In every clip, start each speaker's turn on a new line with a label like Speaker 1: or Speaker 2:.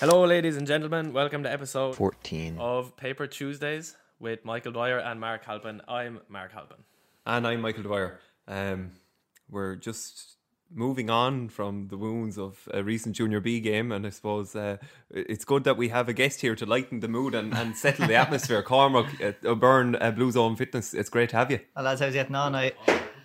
Speaker 1: Hello, ladies and gentlemen. Welcome to episode
Speaker 2: 14.
Speaker 1: of Paper Tuesdays with Michael Dwyer and Mark Halpin. I'm Mark Halpin.
Speaker 3: And I'm Michael Dwyer. Um, we're just moving on from the wounds of a recent Junior B game, and I suppose uh, it's good that we have a guest here to lighten the mood and, and settle the atmosphere. Cormac at O'Byrne uh, Blue Zone Fitness, it's great to have you.
Speaker 4: Well, lads, how's it getting on? I,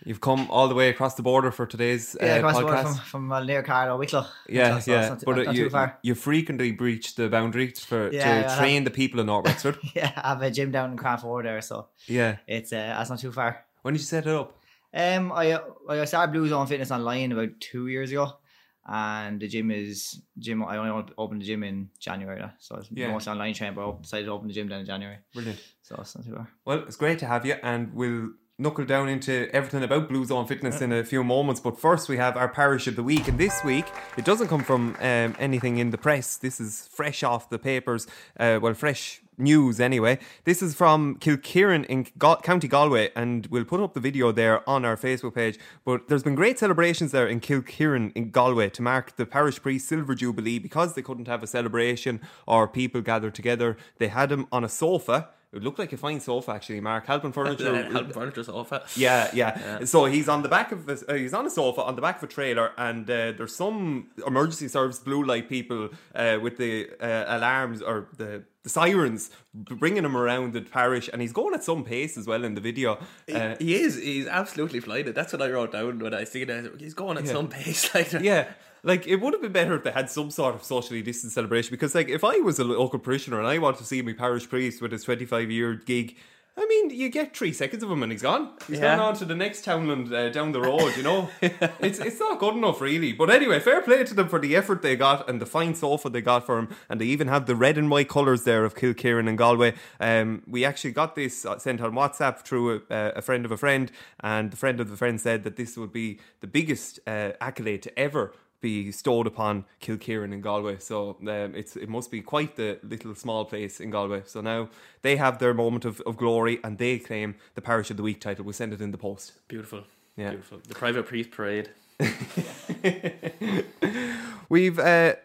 Speaker 3: You've come all the way across the border for today's uh,
Speaker 4: yeah, across the
Speaker 3: podcast.
Speaker 4: border from, from uh, near Carlow, Wicklow.
Speaker 3: yeah,
Speaker 4: So
Speaker 3: yeah,
Speaker 4: not,
Speaker 3: but
Speaker 4: not too
Speaker 3: you,
Speaker 4: far.
Speaker 3: you frequently breach the boundary for
Speaker 4: Yeah,
Speaker 3: to train the people in North Wexford.
Speaker 4: Yeah, I have a gym down in Craanford there, so
Speaker 3: yeah,
Speaker 4: it's uh, that's not too far.
Speaker 3: when did you set it up?
Speaker 4: Um, I I started Blue Zone Fitness online about two years ago, and the gym is gym. I only opened the gym in January, now, so it's
Speaker 3: Yeah.
Speaker 4: mostly online training. But I decided to open the gym down in January,
Speaker 3: Brilliant.
Speaker 4: so it's not too far.
Speaker 3: Well, it's great to have you, and we'll knuckle down into everything about Blue Zone Fitness in a few moments. But first, we have our parish of the week, and this week it doesn't come from um, anything in the press. This is fresh off the papers. Uh, well, fresh news anyway. This is from Kilkieran in Gal- County Galway, and we'll put up the video there on our Facebook page. But there's been great celebrations there in Kilkieran in Galway to mark the parish priest silver jubilee because they couldn't have a celebration or people gathered together. They had him on a sofa. It looked like a fine sofa actually, Mark. Halpin Furniture.
Speaker 1: Halpin Furniture sofa.
Speaker 3: Yeah, yeah, So he's on the back of a, uh, he's on a sofa on the back of a trailer, and uh, there's some emergency service blue light people uh, with the uh, alarms or the, the sirens bringing him around the parish, and he's going at some pace as well in the video. Uh,
Speaker 1: he is. He's absolutely flying it. That's what I wrote down when I seen it. He's going at some pace. Like
Speaker 3: yeah. Like it would have been better if they had some sort of socially distant celebration because, like, if I was a local parishioner and I wanted to see my parish priest with his twenty-five year gig, I mean, you get three seconds of him and he's gone. He's
Speaker 1: Yeah.
Speaker 3: gone on to the next townland uh, down the road. You know, it's it's not good enough, really. But anyway, fair play to them for the effort they got and the fine sofa they got for him, and they even have the red and white colours there of Kilkieran and Galway. Um, we actually got this uh, sent on WhatsApp through a, a friend of a friend, and the friend of the friend said that this would be the biggest uh, accolade to ever be bestowed upon Kilkieran in Galway. So um, it's it must be quite the little small place in Galway. So now they have their moment of, of glory and they claim the Parish of the Week title. We'll send it in the post.
Speaker 1: beautiful.
Speaker 3: Yeah.
Speaker 1: Beautiful. The private priest parade.
Speaker 3: We've uh,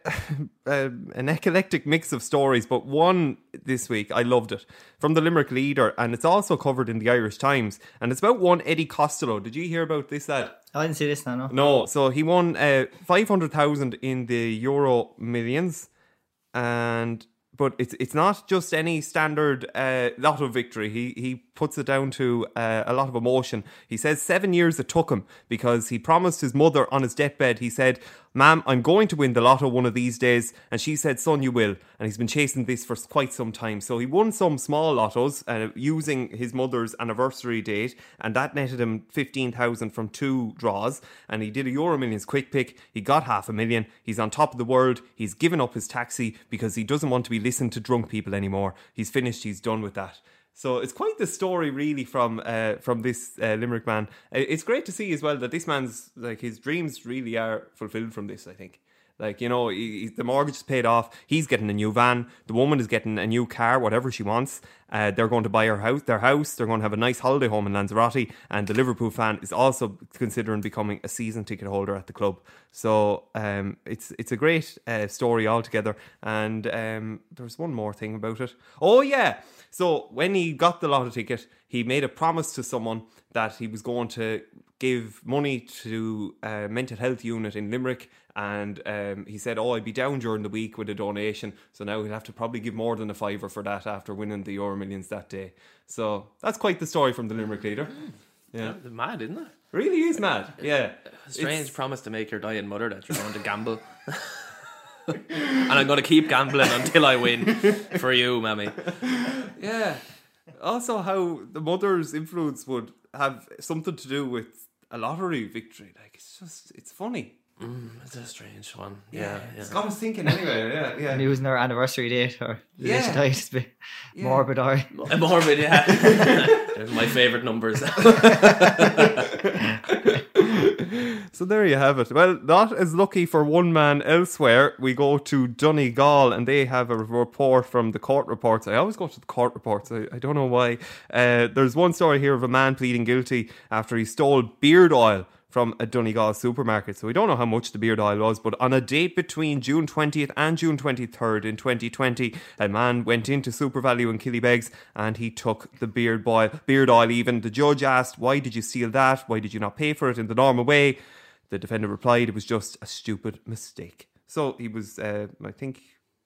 Speaker 3: uh, an eclectic mix of stories, but one this week I loved it from the Limerick Leader, and it's also covered in the Irish Times, and it's about one Eddie Costello. Did you hear about this lad?
Speaker 4: I didn't see this now. No.
Speaker 3: No, so he won uh, five hundred thousand in the Euro Millions, and but it's it's not just any standard uh, lotto victory. He he puts it down to uh, a lot of emotion. He says seven years it took him because he promised his mother on his deathbed. He said, "Ma'am, I'm going to win the lotto one of these days," and she said, "Son, you will." And he's been chasing this for quite some time. So he won some small lottos uh, using his mother's anniversary date, and that netted him fifteen thousand from two draws. And he did a Euro Millions quick pick. He got half a million. He's on top of the world. He's given up his taxi because he doesn't want to be listened to drunk people anymore. He's finished. He's done with that. So it's quite the story, really, from uh, from this uh, Limerick man. Uh, It's great to see as well that this man's like his dreams really are fulfilled from this. I think, like you know, he, he- the mortgage is paid off. He's getting a new van. The woman is getting a new car, whatever she wants. Uh, they're going to buy her house, their house. They're going to have a nice holiday home in Lanzarote. And the Liverpool fan is also considering becoming a season ticket holder at the club. So um, it's it's a great uh, story altogether. And um, there's one more thing about it. Oh yeah. So when he got the lotto ticket, he made a promise to someone that he was going to give money to a mental health unit in Limerick. And um, he said, "Oh, I'd be down during the week with a donation." So now he'll have to probably give more than a fiver for that after winning the Euro Millions that day. So that's quite the story from the Limerick leader. Yeah,
Speaker 1: It's mad, isn't it?
Speaker 3: really is mad. Yeah,
Speaker 1: strange
Speaker 3: It's-
Speaker 1: promise to make your dying mother that you're going to gamble. and I'm going to keep gambling until I win for you, mammy.
Speaker 3: Yeah. Also, how the mother's influence would have something to do with a lottery victory. Like it's just, it's funny.
Speaker 1: Mm, it's a strange one. Yeah, yeah.
Speaker 3: It's got us thinking anyway. Yeah, yeah.
Speaker 4: And using their anniversary date or the
Speaker 3: Yeah.
Speaker 4: yeah. date to be morbid or
Speaker 1: morbid, yeah. There's my favourite numbers.
Speaker 3: So there you have it. Well, not as lucky for one man elsewhere. We go to Donegal and they have a report from the court reports. I always go to the court reports. I, I don't know why. Uh, there's one story here of a man pleading guilty after he stole beard oil from a Donegal supermarket. So we don't know how much the beard oil was, but on a date between June 20th and June 23rd in 2020, a man went into SuperValu in Killybegs and he took the beard oil, beard oil even. The judge asked, why did you steal that? Why did you not pay for it in the normal way? The defendant replied, it was just a stupid mistake. So he was, uh, I think,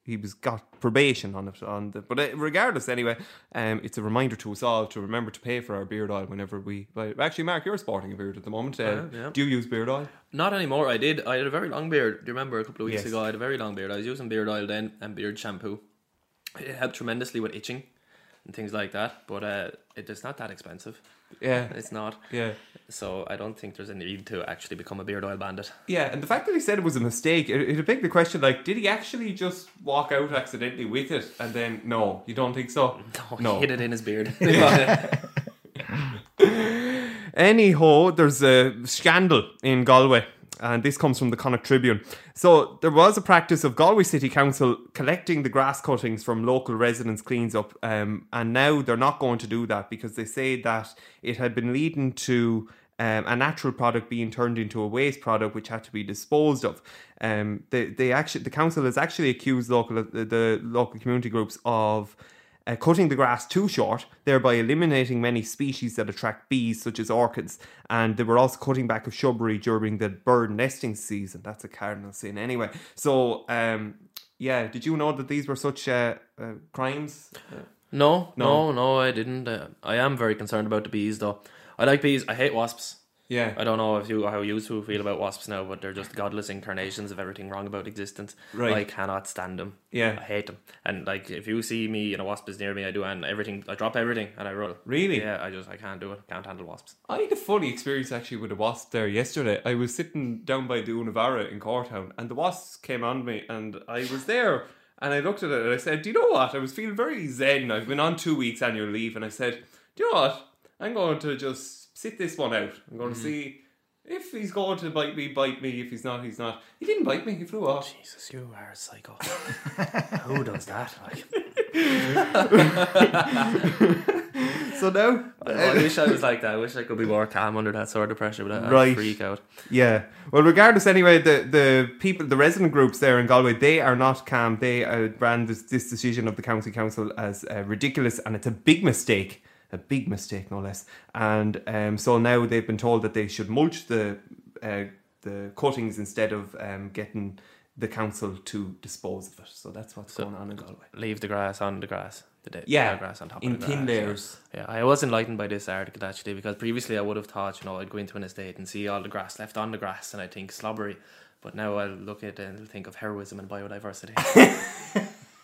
Speaker 3: he was got probation on it on the but uh, regardless anyway um it's a reminder to us all to remember to pay for our beard oil whenever we buy actually mark you're sporting a beard at the moment uh,
Speaker 1: am, yeah.
Speaker 3: do you use beard oil
Speaker 1: Not anymore. I did. I had a very long beard. Do you remember a couple of weeks
Speaker 3: Yes.
Speaker 1: ago? I had a very long beard. I was using beard oil then and beard shampoo. It helped tremendously with itching and things like that. But uh, it is not that expensive.
Speaker 3: yeah
Speaker 1: It's not.
Speaker 3: yeah
Speaker 1: So I don't think there's a need to actually become a beard oil bandit.
Speaker 3: yeah and the fact that he said it was a mistake it, it begged the question like did he actually just walk out accidentally with it and then no you don't think so
Speaker 1: No,
Speaker 3: No.
Speaker 1: he hid it in his beard.
Speaker 3: Anyhow, there's a scandal in Galway, and this comes from the Connacht Tribune. So there was a practice of Galway City Council collecting the grass cuttings from local residents' cleans up, um, and now they're not going to do that because they say that it had been leading to um, a natural product being turned into a waste product which had to be disposed of. Um, they, they actually the council has actually accused local the, the local community groups of uh, cutting the grass too short, thereby eliminating many species that attract bees, such as orchids. And they were also cutting back of shrubbery during the bird nesting season. That's a cardinal sin, anyway. So, um, yeah, did you know that these were such uh, uh, crimes?
Speaker 1: No,
Speaker 3: No.
Speaker 1: no, no, I didn't. Uh, I am very concerned about the bees, though. I like bees. I hate wasps.
Speaker 3: Yeah,
Speaker 1: I don't know if you how you two feel about wasps now, but they're just godless incarnations of everything wrong about existence.
Speaker 3: Right.
Speaker 1: I cannot stand them.
Speaker 3: Yeah.
Speaker 1: I hate them. And like if you see me and a wasp is near me, I do and everything. I drop everything and I run.
Speaker 3: Really?
Speaker 1: Yeah. I just I can't do it. Can't handle wasps.
Speaker 3: I had a funny experience actually with a wasp there yesterday. I was sitting down by the Univara in Courtown and the wasps came on me and I was there and I looked at it and I said, Do you know what? I was feeling very zen. I've been on two weeks annual leave and I said, Do you know what? I'm going to just sit this one out. I'm going to see if he's going to bite me, bite me. If he's not, he's not. He didn't bite me, he flew off.
Speaker 1: Jesus, you are a psycho. Who does that? Like,
Speaker 3: So now
Speaker 1: I wish I was like that. I wish I could be more calm under that sort of pressure, but I,
Speaker 3: Right.
Speaker 1: I freak out.
Speaker 3: Yeah. Well, regardless, anyway, the, the people, the resident groups there in Galway, they are not calm. They uh, brand this, this decision of the county council as uh, ridiculous, and it's a big mistake, a big mistake, no less. And um, so now they've been told that they should mulch the uh, the cuttings instead of um, getting the council to dispose of it. So that's what's going on in Galway.
Speaker 1: Leave the grass on the grass. The
Speaker 3: Yeah,
Speaker 1: grass on top
Speaker 3: in
Speaker 1: of the
Speaker 3: thin
Speaker 1: grass,
Speaker 3: layers.
Speaker 1: Yeah, I was enlightened by this article actually because previously I would have thought, you know, I'd go into an estate and see all the grass left on the grass and I think slobbery. But now I'll look at it and think of heroism and biodiversity.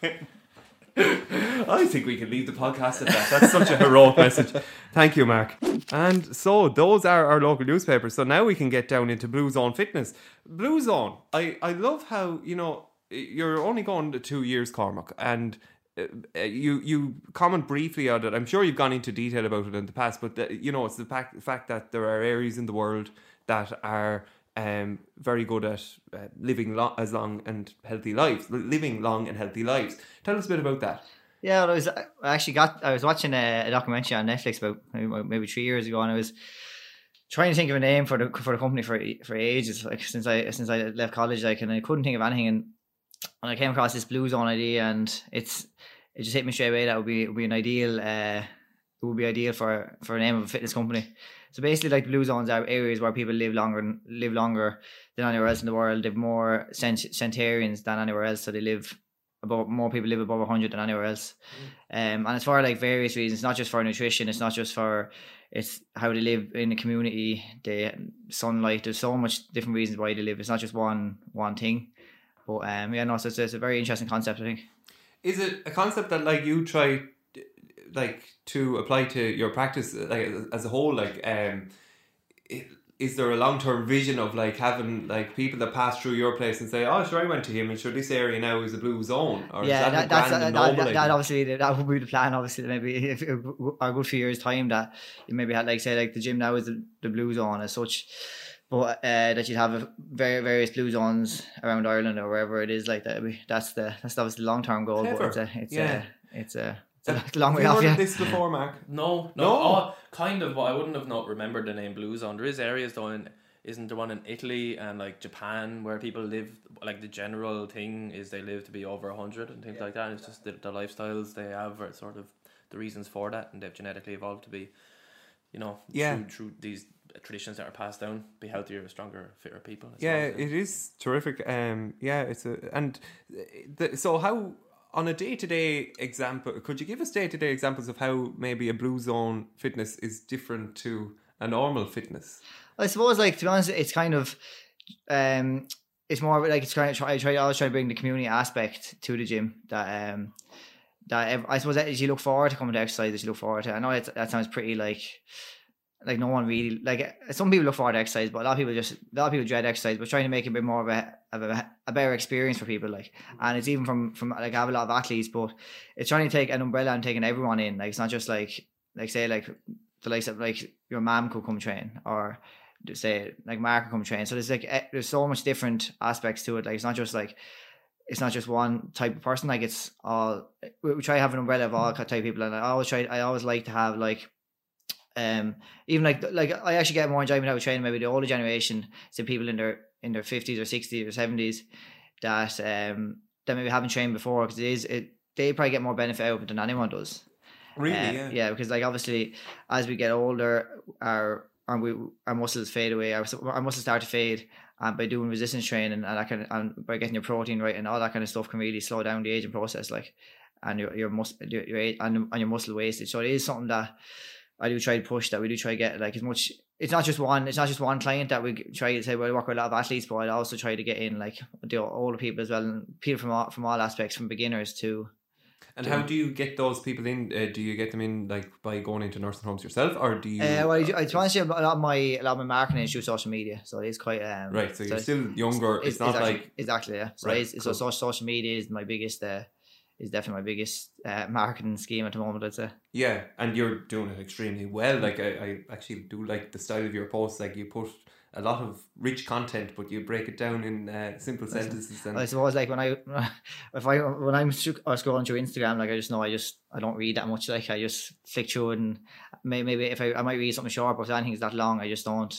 Speaker 3: I think we can leave the podcast at that. That's such a heroic message. Thank you, Mark. And so those are our local newspapers. So now we can get down into Blue Zone Fitness. Blue Zone, I, I love how, you know, you're only going to two years, Cormac, and uh, uh, you you comment briefly on it. I'm sure you've gone into detail about it in the past, but the, you know it's the fact, fact that there are areas in the world that are um, very good at uh, living lo- as long and healthy lives, living long and healthy lives. Tell us a bit about that.
Speaker 4: Yeah, well, I was I actually got I was watching a, a documentary on Netflix about maybe, maybe three years ago, and I was trying to think of a name for the for the company for for ages, like since I since I left college, like, and I couldn't think of anything, and, and I came across this Blue Zone idea, and it's it just hit me straight away that would be would be an ideal uh it would be ideal for for a name of a fitness company. So basically, like blue zones are areas where people live longer and live longer than anywhere else in the world. They've more cent- centurions than anywhere else, so they live about more people live above hundred than anywhere else. Um, and it's for like various reasons, not just for nutrition. It's not just for it's how they live in the community. the sunlight. There's so much different reasons why they live. It's not just one one thing. But um, yeah, no, so it's, it's a very interesting concept. I think.
Speaker 3: Is it a concept that like you try like to apply to your practice like as a whole like um i- is there a long-term vision of like having like people that pass through your place and say oh sure I went to him and sure this area now is a blue zone or
Speaker 4: yeah,
Speaker 3: is that,
Speaker 4: that, that's
Speaker 3: grand
Speaker 4: that,
Speaker 3: and
Speaker 4: that,
Speaker 3: noble
Speaker 4: that, obviously that would be the plan. Obviously, maybe if if a good few years time that you maybe had like say like the gym now is the, the blue zone as such, but uh, that you'd have very various blue zones around Ireland or wherever it is like that. That's the that's obviously the long term goal.
Speaker 3: Clever.
Speaker 4: But it's a it's
Speaker 3: Yeah.
Speaker 4: a it's a it's a, it's a long
Speaker 3: Have
Speaker 4: way
Speaker 3: you
Speaker 4: off.
Speaker 3: heard
Speaker 4: Yeah.
Speaker 3: of this before Mark
Speaker 1: No, no,
Speaker 3: No.
Speaker 1: Oh, kind of, but I wouldn't have not remembered the name Blue Zone. There is areas though in isn't there one in Italy and like Japan where people live like the general thing is they live to be over hundred and things like that. And it's just the, the lifestyles they have are sort of the reasons for that, and they've genetically evolved to be, you know,
Speaker 3: Yeah.
Speaker 1: through, through these traditions that are passed down, be healthier, stronger, fitter people.
Speaker 3: Yeah,
Speaker 1: suppose,
Speaker 3: it is terrific. Um, yeah, it's a and the, so how on a day to day example, could you give us day to day examples of how maybe a blue zone fitness is different to a normal fitness?
Speaker 4: I suppose, like to be honest, it's kind of, um, it's more like it's kind of try. I try always try to bring the community aspect to the gym. That um, that I suppose as you look forward to coming to exercise, as you look forward to. I know that sounds pretty like, like no one really like. Some people look forward to exercise, but a lot of people just a lot of people dread exercise. But trying to make it a bit more of a of a, a better experience for people, like, and it's even from from like I have a lot of athletes, but it's trying to take an umbrella and taking everyone in. Like it's not just like like say like the likes of like your mom could come train or say like Mark could come train. So there's like eh, there's so much different aspects to it. Like it's not just like it's not just one type of person. Like it's all we, we try to have an umbrella of all type of people. And I always try. I always like to have like um even like like I actually get more enjoyment out of training maybe the older generation, so people in their in their fifties or sixties or seventies that um that maybe haven't trained before because it is it they probably get more benefit out of it than anyone does.
Speaker 3: Really?
Speaker 4: Uh,
Speaker 3: yeah.
Speaker 4: yeah, because like obviously as we get older, our our we our muscles fade away. Our our muscles start to fade, and by doing resistance training and that kind of, and by getting your protein right and all that kind of stuff can really slow down the aging process. Like, and your your muscle your, your age- and, and your muscle wastage. So it is something that I do try to push. That we do try to get like as much. It's not just one. It's not just one client that we try to say. Well, I work with a lot of athletes, but I also try to get in like the older people as well, and people from all, from all aspects, from beginners to
Speaker 3: And how do you get those people in? Uh, do you get them in like by going into nursing homes yourself, or do you?
Speaker 4: Uh, well, I, to be honest, with you, a lot of my a lot of my marketing is through social media, so it's quite um,
Speaker 3: right, so you're still younger. It's, not
Speaker 4: exactly,
Speaker 3: like
Speaker 4: exactly yeah. So
Speaker 3: Right,
Speaker 4: it's, so
Speaker 3: cool.
Speaker 4: social social media is my biggest uh, is definitely my biggest uh, marketing scheme at the moment. I'd say.
Speaker 3: yeah, and you're doing it extremely well. Like I, I actually do like the style of your posts. Like you put a lot of rich content, but you break it down in uh, simple sentences. And
Speaker 4: I suppose like when I if I when I'm scrolling through Instagram, like I just know I just I don't read that much. Like I just flick through it and may, maybe if I, I might read something short, but if anything's that long, I just don't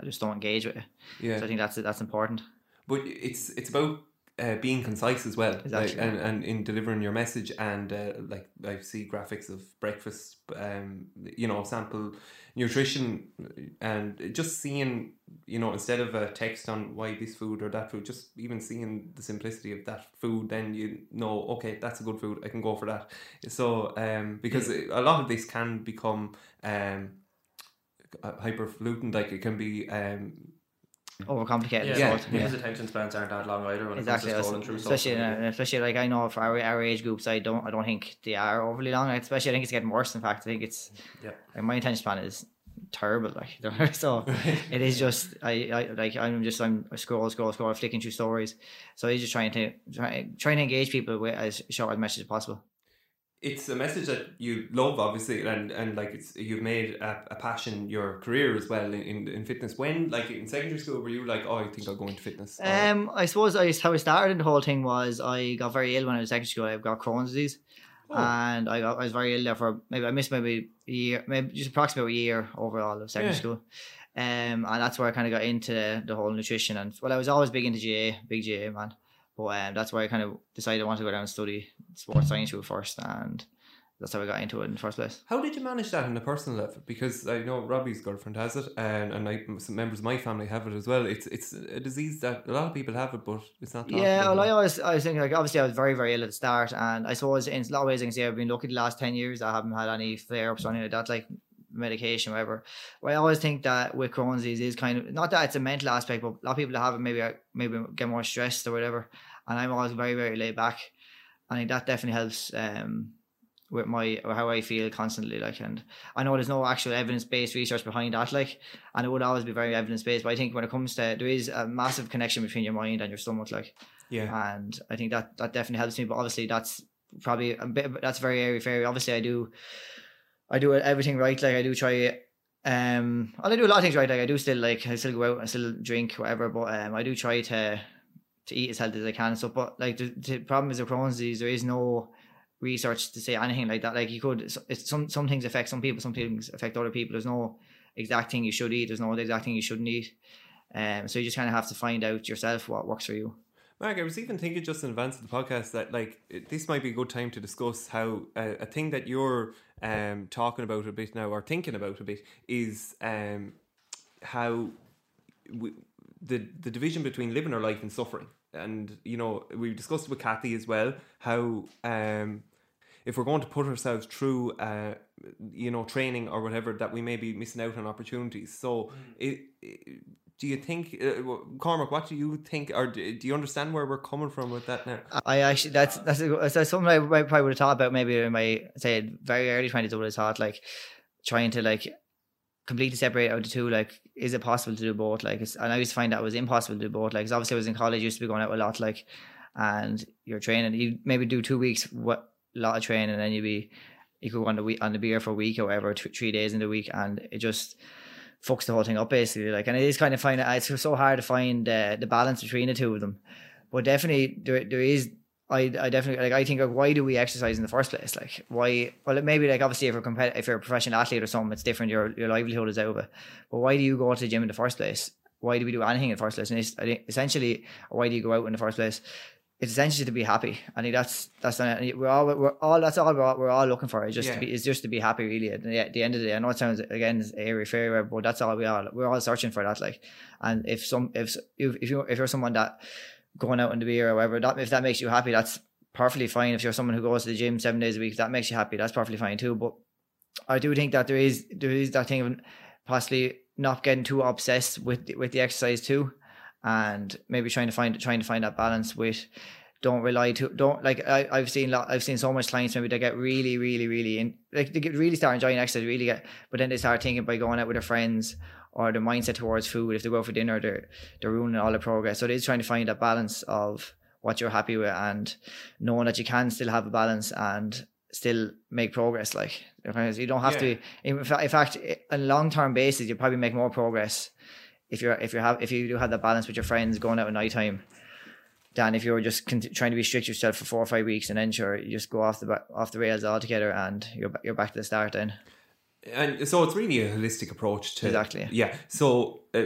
Speaker 4: I just don't engage with it.
Speaker 3: yeah,
Speaker 4: So I think that's that's important.
Speaker 3: but it's it's about uh, being concise as well, like, and and in delivering your message. And uh, like I see graphics of breakfast, um, you know, sample nutrition, and just seeing, you know, instead of a text on why this food or that food, just even seeing the simplicity of that food, then you know, okay, that's a good food. I can go for that. So, um, because a lot of this can become um hyperfalutin, like it can be um
Speaker 4: Overcomplicated.
Speaker 1: Yeah,
Speaker 4: as
Speaker 3: Yeah,
Speaker 4: well.
Speaker 1: people's attention spans aren't that long either when
Speaker 4: exactly
Speaker 1: it comes to scrolling through
Speaker 4: especially in, uh, especially like I know for our, our age groups I don't I don't think they are overly long. Especially I think it's getting worse in fact. I think it's
Speaker 1: Yeah.
Speaker 4: like my attention span is terrible like so it is just I, I like I'm just I'm I scroll scroll scroll flicking through stories. So he's just trying to try, trying to engage people with as short a message as possible
Speaker 3: it's a message that you love obviously and and like it's you've made a, a passion your career as well in, in, in fitness when like in secondary school were you like oh I think I'll go into fitness Or-
Speaker 4: um I suppose I how I started in the whole thing was I got very ill when I was in secondary school I got Crohn's disease
Speaker 3: Oh.
Speaker 4: and I got I was very ill there for maybe I missed maybe a year, maybe just approximately a year overall of secondary
Speaker 3: Yeah.
Speaker 4: school. Um, and that's where I kind of got into the whole nutrition and well, I was always big into GAA, big GAA man. But um, that's why I kind of decided I wanted to go down and study sports science route first, and that's how I got into it in the first place.
Speaker 3: how did you manage that on a personal level because I know Robbie's girlfriend has it and, and I, some members of my family have it as well it's it's a disease that a lot of people have it but it's not
Speaker 4: Yeah, well, I always I was thinking like obviously I was very very ill at the start, and I suppose in a lot of ways I can say I've been lucky the last ten years. I haven't had any flare ups or anything like that, like medication, whatever. But I always think that with Crohn's disease is kind of not that it's a mental aspect, but a lot of people that have it maybe are, maybe get more stressed or whatever. And I'm always very very laid back. I think that definitely helps. Um, with my or how I feel constantly, like, and I know there's no actual evidence based research behind that, like, and it would always be very evidence based. But I think when it comes to there is a massive connection between your mind and your stomach, like,
Speaker 3: yeah
Speaker 4: and I think that that definitely helps me. But obviously, that's probably a bit. That's very airy fairy. Obviously, I do, I do everything right. Like I do try. Um, well, I do a lot of things right. Like I do still like I still go out and still drink whatever. But um, I do try to to eat as healthy as I can stuff. But like the, the problem is with Crohn's disease, there is no research to say anything like that. Like you could, it's some some things affect some people, some things affect other people. There's no exact thing you should eat. There's no exact thing you shouldn't eat. Um, so you just kind of have to find out yourself what works for you.
Speaker 3: Mark, I was even thinking just in advance of the podcast that like it- this might be a good time to discuss how uh, a thing that you're um, talking about a bit now or thinking about a bit is um, how we, the the division between living our life and suffering. And you know, we discussed with Kathy as well how um, if we're going to put ourselves through, uh, you know, training or whatever, that we may be missing out on opportunities. So, it, it- do you think, uh, Cormac? What do you think, or do, you understand where we're coming from with that now?
Speaker 4: I actually that's that's, that's something I probably would have thought about maybe in my say very early twenties. I would have thought like trying to like completely separate out the two. Like, is it possible to do both? Like, and I used to find that was impossible to do both. Like, obviously I was in college, used to be going out a lot. Like, and you're training, you maybe do two weeks, what lot of training, and then you'd be you could go on the week on the beer for a week or whatever, two, three days in the week, and it just fucks the whole thing up basically. Like, and it is kind of find it's so hard to find uh, the balance between the two of them. But definitely, there there is. I, I definitely like. I think like, why do we exercise in the first place? Like, why? Well, maybe like obviously if you're compet- if you're a professional athlete or something, it's different. Your your livelihood is over. But why do you go to the gym in the first place? Why do we do anything in the first place? And it's, essentially, why do you go out in the first place? It's essentially to be happy. I think that's that's we're all we're all that's all we're all, we're all looking for. Is just
Speaker 3: Yeah.
Speaker 4: to be is just to be happy. Really, at the, at the end of the day, I know it sounds again airy fairy, but that's all we are. We're all searching for that. Like, and if some if if if you if you're someone that going out in the beer or whatever, that if that makes you happy, that's perfectly fine. If you're someone who goes to the gym seven days a week, that makes you happy. That's perfectly fine too. But I do think that there is there is that thing of possibly not getting too obsessed with with the exercise too, and maybe trying to find trying to find that balance with. Don't rely to don't like I, I've seen lot I've seen so much clients maybe they get really really really in like they get really start enjoying exercise really get but then they start thinking by going out with their friends or their mindset towards food if they go for dinner they're they're ruining all the progress so it is trying to find that balance of what you're happy with and knowing that you can still have a balance and still make progress like you don't have to in fa- in fact on a long term basis you probably make more progress if you're if you have if you do have that balance with your friends going out at night time than if you're just trying to restrict yourself for four or five weeks and then sure you just go off the ba- off the rails altogether and you're you're back to the start then
Speaker 3: And so it's really a holistic approach to
Speaker 4: Exactly.
Speaker 3: Yeah. So uh,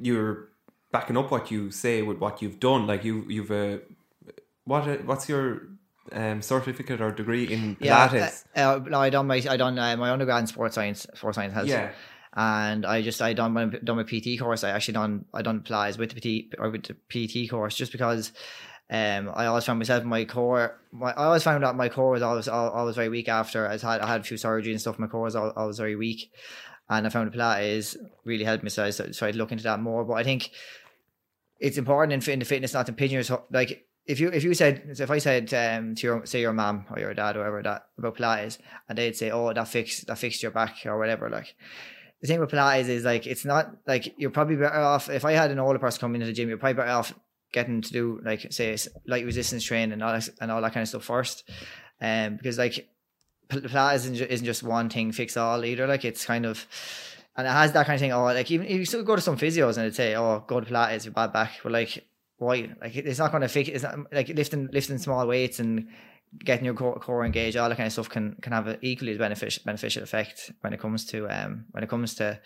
Speaker 3: you're backing up what you say with what you've done. Like you, you've uh, what? Uh, what's your um, certificate or degree in Pilates?
Speaker 4: uh, uh, no, I done my I done uh, my undergrad in sports science sports science health
Speaker 3: Yeah.
Speaker 4: And I just I done my done my PT course. I actually done I done Pilates with the PT or with the PT course just because um I always found myself my core. My, I always found that my core was always always very weak after I had I had a few surgery and stuff. My core was always very weak, and I found Pilates really helped me. So I started looking into that more. But I think it's important in, in the fitness not to pigeon yourself. Like if you if you said if I said um to your say your mom or your dad or whatever that about Pilates and they'd say oh that fixed that fixed your back or whatever like the thing with Pilates is like it's not like you're probably better off if I had an older person coming into the gym you're probably better off getting to do like say light resistance training and all that, and all that kind of stuff first. Um because like Pil- Pilates isn't, just one thing fix all either like it's kind of and it has that kind of thing oh like even if you still go to some physios and they'd say oh go to Pilates your bad back but like why like it's not going to fix it's not like lifting lifting small weights and getting your core, core engaged all that kind of stuff can can have an equally beneficial beneficial effect when it comes to um when it comes to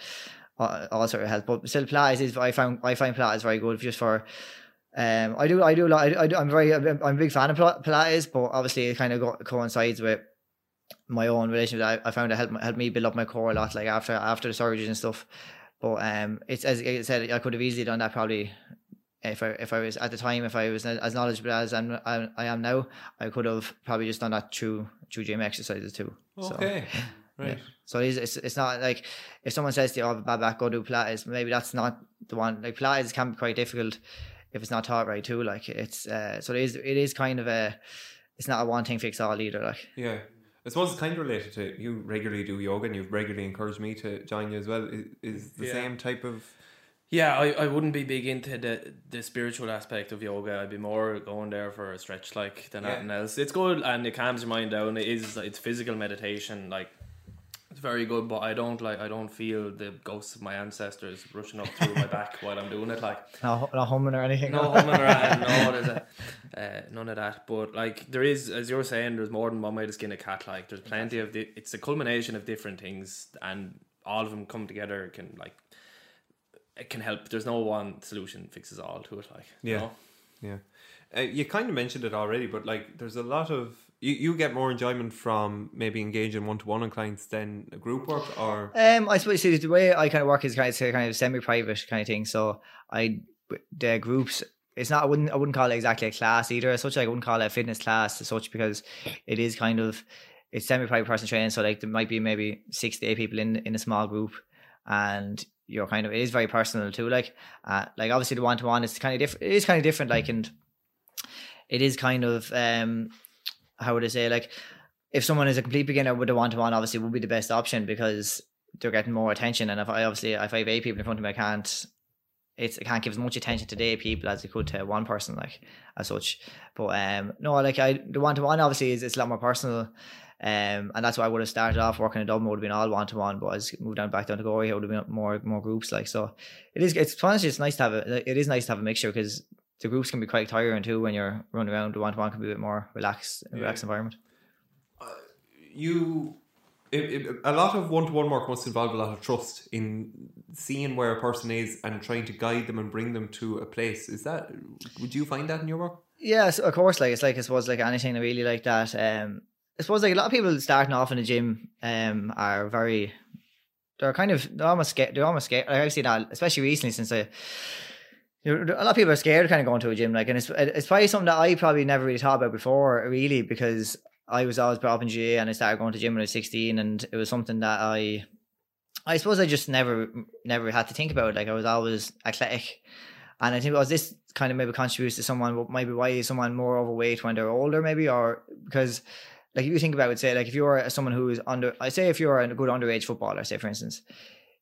Speaker 4: all, all sort of health but still Pilates is I find I find Pilates very good just for um I do I do a lot I, I I'm very I'm a big fan of Pilates but obviously it kind of go, coincides with my own relationship I, I found it helped, helped me build up my core a lot like after after the surgeries and stuff. But um it's as I said I could have easily done that probably if I if I was at the time if I was as knowledgeable as I'm I, I am now I could have probably just done that through through gym exercises too so
Speaker 3: Okay. Right.
Speaker 4: yeah. so it's, it's it's not like if someone says to you oh a bad back go do Pilates maybe that's not the one like Pilates can be quite difficult if it's not taught right too like it's uh so it is it is kind of a it's not a one thing fix all either like
Speaker 3: Yeah. I suppose it's kind of related to you regularly do yoga and you've regularly encouraged me to join you as well. Is, is the
Speaker 1: Yeah.
Speaker 3: same type of
Speaker 1: Yeah, I, I wouldn't be big into the the spiritual aspect of yoga. I'd be more going there for a stretch like than
Speaker 3: Yeah.
Speaker 1: anything else. It's good and it calms your mind down. It is it's physical meditation, like it's very good, but I don't like I don't feel the ghosts of my ancestors rushing up through my back while I'm doing it. Like
Speaker 4: no, not humming or anything
Speaker 1: no humming around, no, there's a, uh, none of that. But like there is, as you're saying, there's more than one way to skin a cat. Like there's plenty of the, it's a culmination of different things, and all of them come together can like it can help. There's no one solution fixes all to it. Like
Speaker 3: Yeah.
Speaker 1: know?
Speaker 3: Yeah. Uh, you kind of mentioned it already, but like there's a lot of you, you get more enjoyment from maybe engaging one to one on clients than a group work or
Speaker 4: Um, I suppose see, the way I kind of work is kind of kind of semi-private kind of thing. So I the groups. It's not. I wouldn't. I wouldn't call it exactly a class either. As such, like, I wouldn't call it a fitness class as such because it is kind of it's semi-private person training. So like there might be maybe six to eight people in in a small group, and you're kind of it is very personal too. Like, uh, like obviously the one-to-one is kind of different. It is kind of different. Like, and it is kind of um, how would I say like if someone is a complete beginner with a one to one, obviously would be the best option because they're getting more attention. And if I obviously if I have eight people in front of me, I can't it's I can't give as much attention to eight people as I could to one person, like as such. But um no, like I the one to one obviously is it's a lot more personal. Um, and that's why I would have started off working in Dublin would have been all one to one, but as moved down back down to Galway, it would have been more more groups. Like so, it is. It's honestly it's nice to have a. It is nice to have a mixture because the groups can be quite tiring too when you're running around. The one to one can be a bit more relaxed, relaxed environment.
Speaker 3: you it, it, a lot of one-to-one work must involve a lot of trust in seeing where a person is and trying to guide them and bring them to a place is that would you find that in your work
Speaker 4: Yes, of course. Like it's like I was like anything really like that. Um, I suppose like a lot of people starting off in the gym um are very they're kind of they're almost scared. They're almost scared. I've seen that especially recently since I. A lot of people are scared of kind of going to a gym, like, and it's it's probably something that I probably never really thought about before, really, because I was always brought up in GAA and I started going to gym when I was sixteen, and it was something that I, I suppose I just never never had to think about. Like I was always athletic, and I think it was this kind of maybe contributes to someone maybe why is someone more overweight when they're older, maybe, or because like if you think about it, say like if you're someone who is under, I say if you're a good underage footballer, say for instance,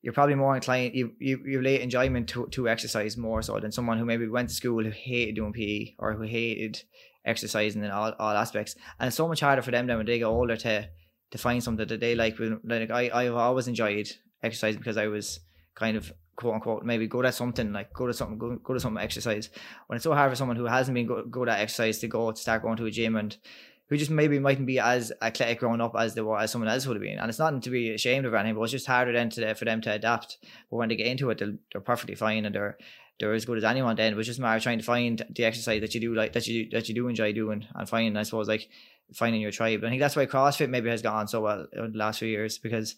Speaker 4: you're probably more inclined you you you relate enjoyment to to exercise more so than someone who maybe went to school who hated doing PE or who hated exercising in all, all aspects. And it's so much harder for them then when they get older to to find something that they like. Like I I've always enjoyed exercising because I was kind of quote unquote maybe good at something like go to something go, good at something exercise when it's so hard for someone who hasn't been good, good at exercise to go to start going to a gym and who just maybe mightn't be as athletic growing up as they were as someone else would have been. And it's nothing to be ashamed of anything, but it's just harder then to, for them to adapt. But when they get into it, they're, they're perfectly fine and they're they're as good as anyone. Then it was just a matter of trying to find the exercise that you do like that you that you do enjoy doing and finding, I suppose, like finding your tribe. And I think that's why CrossFit maybe has gone so well in the last few years because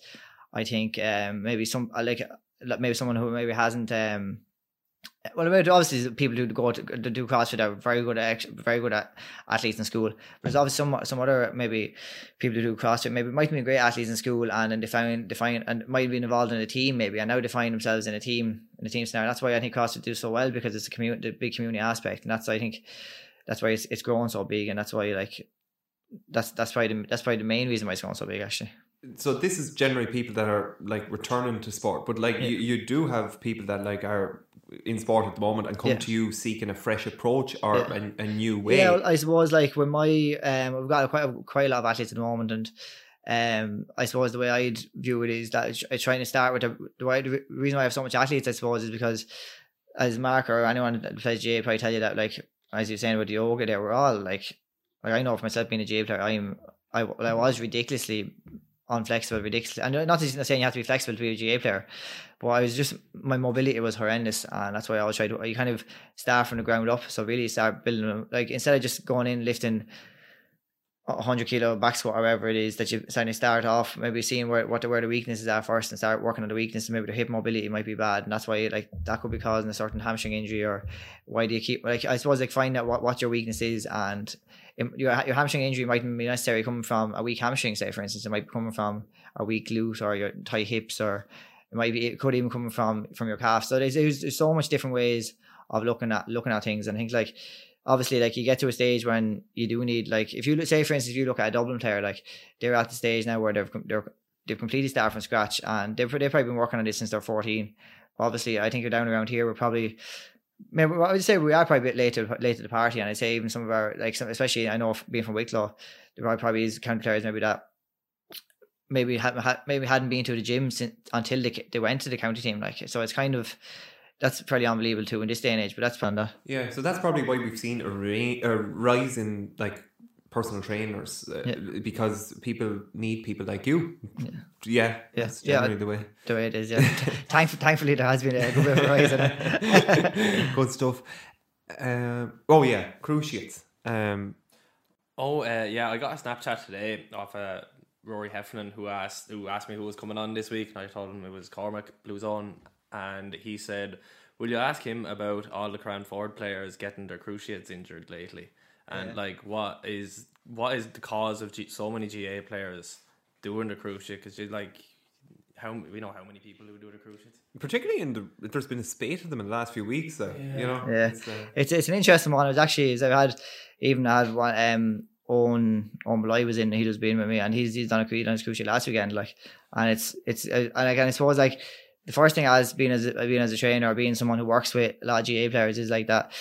Speaker 4: I think um, maybe some like maybe someone who maybe hasn't um, well, obviously, people who go to, do CrossFit are very good at very good at athletes in school. There's mm. obviously some some other maybe people who do CrossFit maybe might be great athletes in school and then they find they find and might be involved in a team maybe and now they find themselves in a team in a team scenario. That's why I think CrossFit do so well because it's a community, the big community aspect, and that's I think that's why it's it's growing so big, and that's why like that's that's probably the, that's probably the main reason why it's growing so big actually
Speaker 3: so this is generally people that are like returning to sport but like yeah. you, you do have people that like are in sport at the moment and come
Speaker 4: Yeah.
Speaker 3: to you seeking a fresh approach or
Speaker 4: Yeah.
Speaker 3: a, a new way
Speaker 4: Yeah, well, I suppose like when my um, we've got quite a, quite a lot of athletes at the moment, and um, I suppose the way I'd view it is that I'm trying to start with the, the, way, the reason why I have so much athletes, I suppose, is because as Mark or anyone that plays GAA probably tell you that like as you're saying with the yoga, there we're all like, like I know for myself being a GAA player, I'm I I was ridiculously unflexible, ridiculously, and not saying you have to be flexible to be a GAA player, but I was just my mobility was horrendous, and that's why I always try to you kind of start from the ground up. So really start building like instead of just going in lifting a hundred kilo back squat or whatever it is that you suddenly start off, maybe seeing where what the where the weaknesses are first and start working on the weakness. Maybe the hip mobility might be bad, and that's why like that could be causing a certain hamstring injury or why do you keep like I suppose like find out what, what your weakness is and it- your your hamstring injury mightn't be necessarily coming from a weak hamstring, say for instance, it might be coming from a weak glute or your tight hips or it might be it could even come from from your calf. So there's, there's there's so much different ways of looking at looking at things and things like obviously like you get to a stage when you do need like if you say for instance if you look at a Dublin player like they're at the stage now where they've they're they've completely started from scratch and they've they've probably been working on this since they're 14 obviously I think you're down around here we're probably maybe I would say we are probably a bit late to late to the party and I'd say even some of our like some, especially I know being from Wicklow there probably probably is county players maybe that maybe had, had maybe hadn't been to the gym since until they they went to the county team like so it's kind of that's fairly unbelievable too in this day and age but that's fun that
Speaker 3: Yeah, so that's probably why we've seen a, ra- a rise in like personal trainers uh, because people need people like you. Yeah, yeah, that's
Speaker 4: yeah.
Speaker 3: the way.
Speaker 4: The way it is, yeah. Thank, thankfully, there has been a good bit of a rise in it.
Speaker 3: Good stuff. Um, oh yeah, cruciates. Um,
Speaker 1: Oh uh, yeah, I got a Snapchat today off uh, Rory Heffernan who asked who asked me who was coming on this week, and I told him it was Cormac Blue Zone, and he said, "Will you ask him about all the Craanford players getting their cruciates injured lately, and like what is what is the cause of G- so many GAA players doing the cruciate? Because you like." How we know how many people who do the cruciates.
Speaker 3: particularly in the there's been a spate of them in the last few weeks. Though you know,
Speaker 4: Yeah.
Speaker 3: it's, uh,
Speaker 4: It's it's an interesting one. It's actually is I've had even had one um own own Bly was in he was being with me and he's he's done a he done his cruciate last weekend like and it's it's uh, and again I suppose like the first thing as being as being as a trainer or being someone who works with a lot of GAA players is like that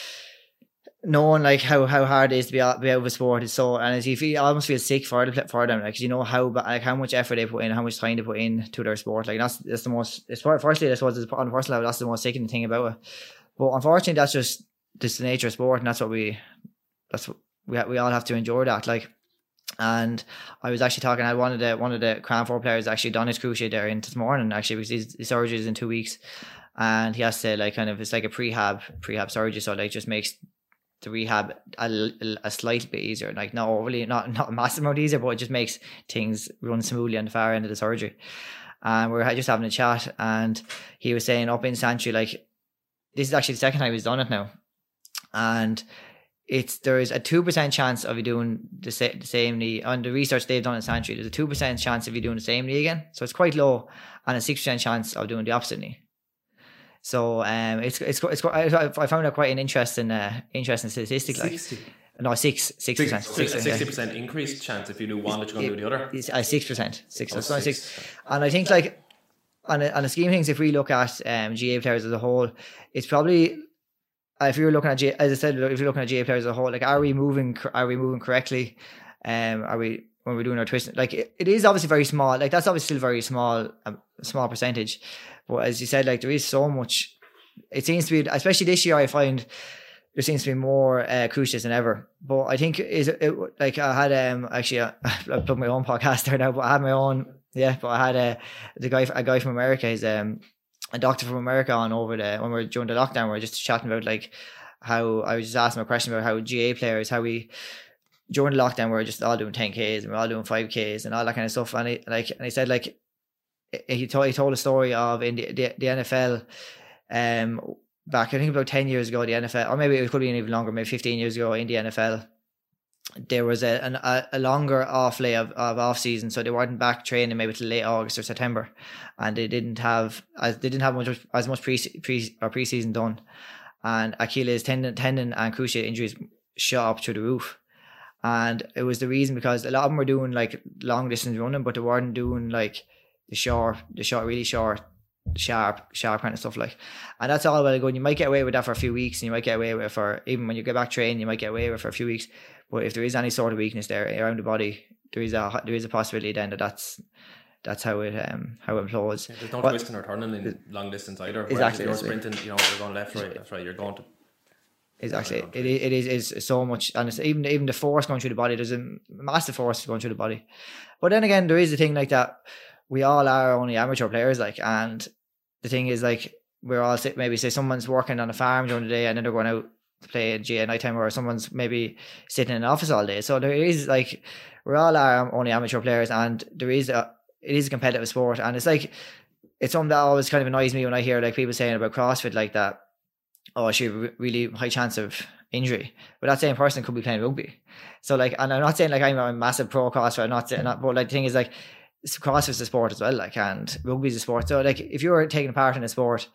Speaker 4: knowing like how, how hard it is to be out, be out of a sport is so and as you feel almost feel sick for the for them like 'cause you know how like how much effort they put in how much time they put in to their sport like that's that's the most it's firstly suppose it's on a personal level that's the most sickening thing about it. But unfortunately that's just just the nature of sport and that's what we that's what we we all have to endure that like and I was actually talking I of the one of the Craanford players actually done his cruciate there in this morning actually because his, his surgery is in two weeks. And he has to like kind of it's like a prehab prehab surgery so like just makes the rehab a, a slight bit easier like not overly not not a massive amount easier but it just makes things run smoothly on the far end of the surgery. And we are just having a chat and he was saying up in Santry like this is actually the second time he's done it now. And it's there is a two percent chance of you doing the, sa- the same knee on the research they've done in Santry. There's a two percent chance of you doing the same knee again, so it's quite low, and a six percent chance of doing the opposite knee. So um, it's it's it's I I found that quite an interesting uh, interesting statistic. Like
Speaker 3: 60.
Speaker 4: no six six percent six
Speaker 1: Sixty
Speaker 4: percent.
Speaker 1: increased chance if you do one that you're going to do the other.
Speaker 4: It's uh, six percent, six.
Speaker 1: Oh, six.
Speaker 4: six. And I think like on a, on a scheme of things, if we look at um, GAA players as a whole, it's probably if you're looking at G, as I said, if you're looking at GAA players as a whole, like are we moving? Are we moving correctly? Um, are we when we're doing our twist? Like it, it is obviously very small. Like that's obviously still very small, um, small percentage. But as you said, like there is so much. It seems to be, especially this year, I find there seems to be more uh, cruciates than ever. But I think is it, it like I had um actually uh, I put my own podcast there now, but I had my own yeah. But I had a the guy a guy from America is um a doctor from America on over there when we were during the lockdown. We were just chatting about like how I was just asking a question about how GAA players how we during the lockdown we were just all doing 10ks and we are all doing 5ks and all that kind of stuff. And he like and he said like he told he told a story of in the, the, the NFL um back I think about 10 years ago the NFL or maybe it could be even longer maybe 15 years ago in the NFL there was a an, a, longer off lay of, of off season so they weren't back training maybe till late August or September. And they didn't have as they didn't have much as much pre pre or preseason done. And Achilles tendon tendon and cruciate injuries shot up through the roof. And it was the reason because a lot of them were doing like long distance running but they weren't doing like the short the short really short sharp sharp kind of stuff like. And that's all well and good. You might get away with that for a few weeks and you might get away with it for even when you get back training you might get away with it for a few weeks but if there is any sort of weakness there around the body there is a there is a possibility then that that's that's how it um how it implodes
Speaker 1: There's no
Speaker 4: But-
Speaker 1: twisting or turning in long distance either. Whereas
Speaker 4: Exactly,
Speaker 1: If you're sprinting, you know, you're going left, right, left, right. You're going to
Speaker 4: Exactly.
Speaker 1: Right,
Speaker 4: It is, it is is so much, and it's even even the force going through the body. There's a massive force going through the body. But then again, there is a thing like that. We all are only amateur players, like, and the thing is like we're all sit- maybe say someone's working on a farm during the day and then they're going out to play at GAA night time, or someone's maybe sitting in an office all day. So there is like we're all are um, only amateur players, and there is a it is a competitive sport, and it's like it's something that always kind of annoys me when I hear like people saying about CrossFit like that oh, she really high chance of injury. But that same person could be playing rugby. So like, and I'm not saying like I'm a massive pro CrossFit, I'm not saying that, but like the thing is like, CrossFit's a sport as well, like, and rugby's a sport. So like, if you're taking part in a sport,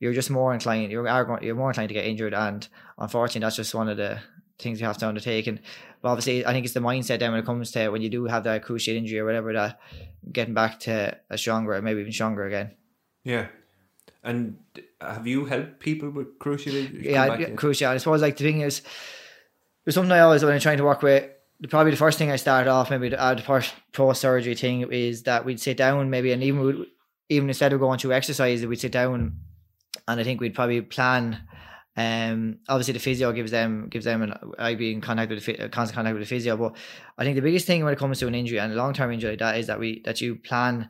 Speaker 4: you're just more inclined, you're, going- you're more inclined to get injured. And unfortunately, that's just one of the things you have to undertake. And but obviously, I think it's the mindset then when it comes to when you do have that cruciate injury or whatever, that getting back to a stronger, maybe even stronger again.
Speaker 3: Yeah. And have you helped people with cruciate injuries?
Speaker 4: yeah,
Speaker 3: back
Speaker 4: yeah,
Speaker 3: in?
Speaker 4: crucial. I suppose like the thing is, there's something I always when I'm trying to work with. Probably the first thing I started off maybe the, uh, the first pro surgery thing is that we'd sit down maybe and even even instead of going through exercise we'd sit down and I think we'd probably plan Um, obviously the physio gives them gives them an I'd be in contact with the constant contact with the physio. But I think the biggest thing when it comes to an injury and a long term injury like that is that we that you plan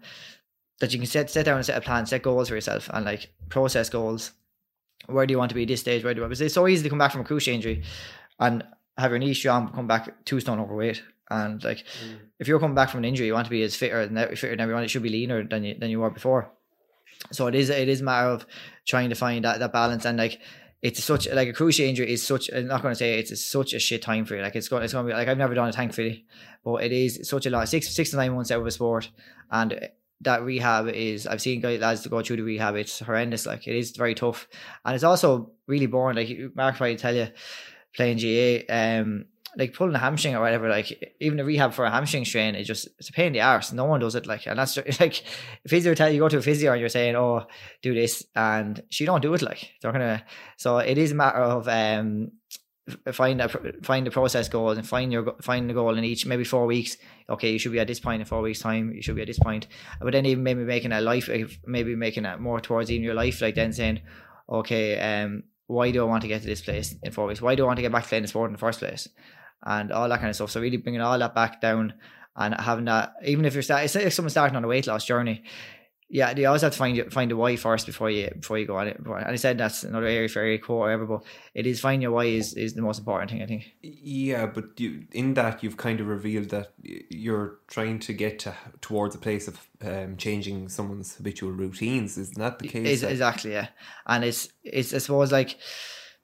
Speaker 4: that you can set set down and set a plan, set goals for yourself, and like process goals. Where do you want to be at this stage? Where do you want? Because it's so easy to come back from a cruciate injury, and have your knee strong, come back two stone overweight, and like if you're coming back from an injury, you want to be as fitter than fitter than everyone. It should be leaner than you than you were before. So it is it is a matter of trying to find that, that balance and like it's such like a cruciate injury is such I'm not going to say it's such a shit time for you. Like it's going it's going to be like I've never done it thankfully. But it is such a lot six six to nine months out of a sport and that rehab is I've seen guys lads go through the rehab it's horrendous like it is very tough. And it's also really boring like Mark probably tell you playing GAA um like pulling a hamstring or whatever, like even a rehab for a hamstring strain is just it's a pain in the arse. No one does it. Like, and that's just, like physio tell you go to a physio and you're saying, "Oh, do this," and she don't do it. Like they're gonna. So it is a matter of um find a find the process goals and find your find the goal in each maybe four weeks. Okay, you should be at this point in four weeks time. You should be at this point, but then even maybe making a life, maybe making it more towards even your life. Like then saying, okay, um, why do I want to get to this place in four weeks? Why do I want to get back to playing the sport in the first place? And all that kind of stuff. So really bringing all that back down and having that, even if you're starting, if someone's starting on a weight loss journey, yeah, you always have to find find a why first before you before you go on it. And I said that's another area for area core, whatever. But it is finding your why is, is the most important thing, I think.
Speaker 3: Yeah, but you in that you've kind of revealed that you're trying to get to towards a place of um, changing someone's habitual routines. Isn't that the case?
Speaker 4: Is, exactly, yeah. And it's it's I suppose like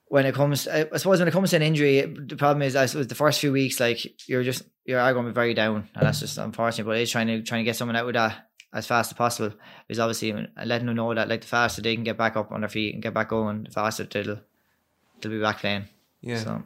Speaker 4: when it comes, I suppose when it comes to an injury, the problem is, I suppose the first few weeks, like you're just you're going to be very down, and that's just unfortunate. But it's trying to trying to get someone out of that as fast as possible. is obviously, letting them know that like the faster they can get back up on their feet and get back going, the faster they'll they'll be back playing.
Speaker 3: Yeah. So.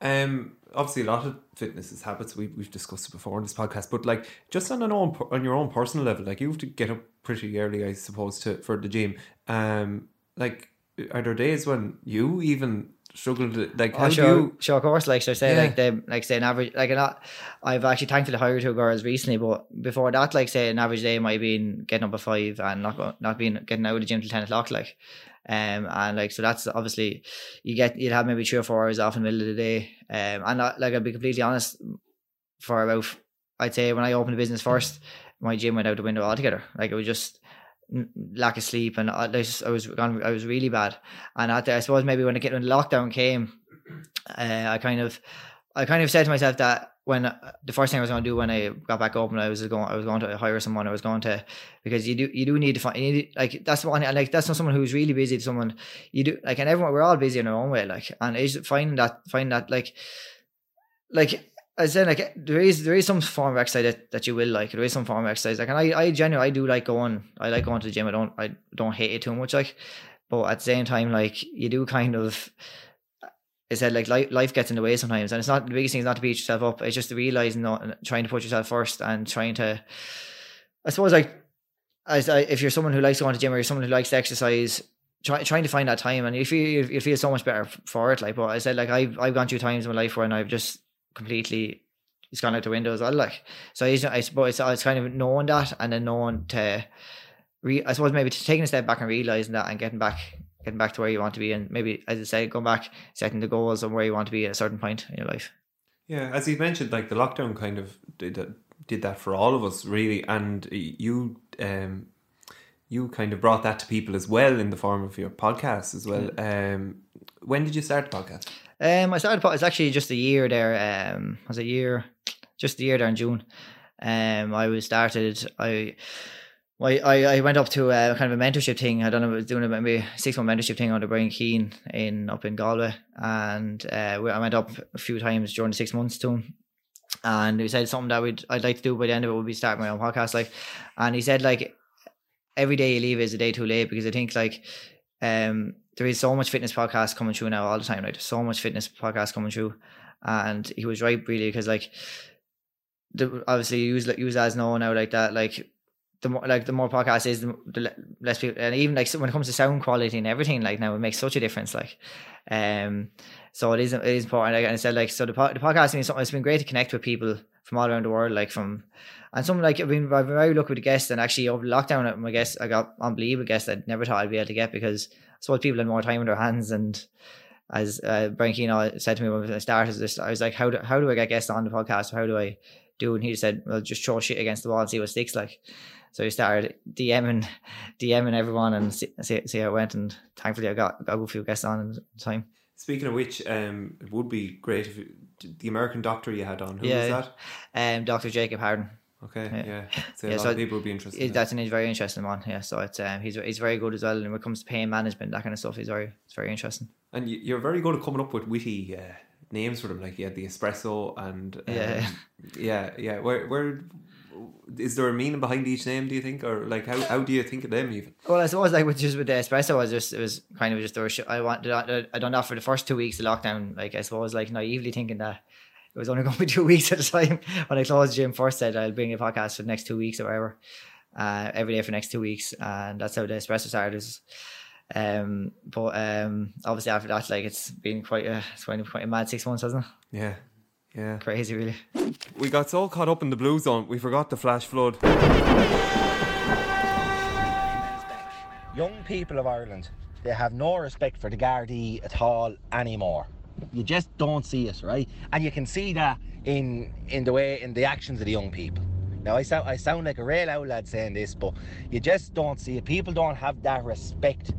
Speaker 3: Um. Obviously, a lot of fitness is habits. We we've discussed it before in this podcast, but like just on an own on your own personal level, like you have to get up pretty early, I suppose, to for the gym. Um. Like are there days when you even struggle to like how
Speaker 4: oh, sure,
Speaker 3: you
Speaker 4: sure of course. Like so say yeah. like the like say an average like not I've actually thankfully hired two girls recently but before that like say an average day might have been getting up at five and not not being getting out of the gym till ten o'clock like. Um and like so that's obviously you get you'd have maybe three or four hours off in the middle of the day. Um and not, like I'll be completely honest for about I'd say when I opened the business first my gym went out the window altogether. Like it was just lack of sleep, and I, I was I was really bad. And I suppose maybe when it when lockdown came, uh, I kind of I kind of said to myself that when uh, the first thing I was going to do when I got back open, I was going I was going to hire someone. I was going to because you do you do need to find you need, like that's one like that's not someone who's really busy. Someone you do like and everyone we're all busy in our own way. Like and it's finding that finding that like like I said like there is there is some form of exercise that, that you will like. There is some form of exercise like, and I I genuinely I do like going. I like going to the gym. I don't I don't hate it too much like, but at the same time like you do kind of. I said like life, life gets in the way sometimes, and it's not the biggest thing is not to beat yourself up. It's just realizing not trying to put yourself first and trying to. I suppose like, as I, if you're someone who likes going to gym or you're someone who likes to exercise, try, trying to find that time and you feel you feel so much better for it. Like, but I said like I've I've gone through times in my life when I've just completely it's gone out the window as well. Like so, I suppose I was kind of knowing that and then knowing to, re, I suppose maybe taking a step back and realizing that and getting back getting back to where you want to be and maybe as I said going back setting the goals and where you want to be at a certain point in your life.
Speaker 3: Yeah, as you mentioned, like the lockdown kind of did that, did that for all of us really, and you um you kind of brought that to people as well in the form of your podcast as well. Um, when did you start the podcast?
Speaker 4: Um, I started. It's actually just a year there. Um, was a year, just a year there in June. Um, I was started. I. I, I went up to a kind of a mentorship thing. I don't know, I was doing a maybe six month mentorship thing under Brian Keane in up in Galway, and uh, I went up a few times during the six months to him. And he said something that we'd I'd like to do by the end of it would be start my own podcast. Like, and he said like every day you leave is a day too late because I think like um there is so much fitness podcasts coming through now all the time. Like there's so much fitness podcasts coming through, and he was right really because like the obviously use use as know now like that like the more like the more podcast is the, less people and even like when it comes to sound quality and everything like now it makes such a difference like um so it is it is important like I said like so the, the podcasting is something it's been great to connect with people from all around the world like from and something like I've been, I've been very lucky with the guests and actually over lockdown my guests I got unbelievable guests I never thought I'd be able to get because suppose people had more time in their hands and as uh, Brian Keane said to me when I started this, I was like, how do how do I get guests on the podcast? How do I do? And he said, well, just throw shit against the wall and see what sticks. Like, so he started DMing, DMing everyone and see, see, see how it went. And thankfully, I got got a few guests on in time.
Speaker 3: Speaking of which, um, it would be great if the American doctor you had on. Who
Speaker 4: Yeah.
Speaker 3: was that?
Speaker 4: Um, Dr. Jacob Harden.
Speaker 3: Okay,
Speaker 4: Yeah.
Speaker 3: yeah. So
Speaker 4: Yeah,
Speaker 3: a lot
Speaker 4: so
Speaker 3: of people would be interested. in
Speaker 4: It,
Speaker 3: that.
Speaker 4: that's an very interesting one. Yeah, so it's um, he's he's very good as well. And when it comes to pain management, that kind of stuff, he's very it's very interesting.
Speaker 3: And you- you're very good at coming up with witty uh, names for them. Like you had the espresso and um,
Speaker 4: Yeah.
Speaker 3: yeah, yeah. Where where is there a meaning behind each name? Do you think, or like how, how do you think of them even?
Speaker 4: Well, I suppose like with just with the espresso, I was just it was kind of just there was I wanted I done that for the first two weeks of lockdown. Like I suppose like naively thinking that it was only going to be two weeks at a time. When I closed the gym first, said I'll bring a podcast for the next two weeks or whatever, uh, every day for the next two weeks, and that's how the espresso started. Was, um, but um, obviously after that, like it's been quite a it's been quite a mad six months, hasn't it?
Speaker 3: Yeah, yeah.
Speaker 4: Crazy, really.
Speaker 3: We got so caught up in the blue zone, we forgot the flash flood.
Speaker 2: young people of Ireland, they have no respect for the Gardaí at all anymore. You just don't see it, right? And you can see that in in the way in the actions of the young people. Now I sound I sound like a real old lad saying this, but you just don't see it. People don't have that respect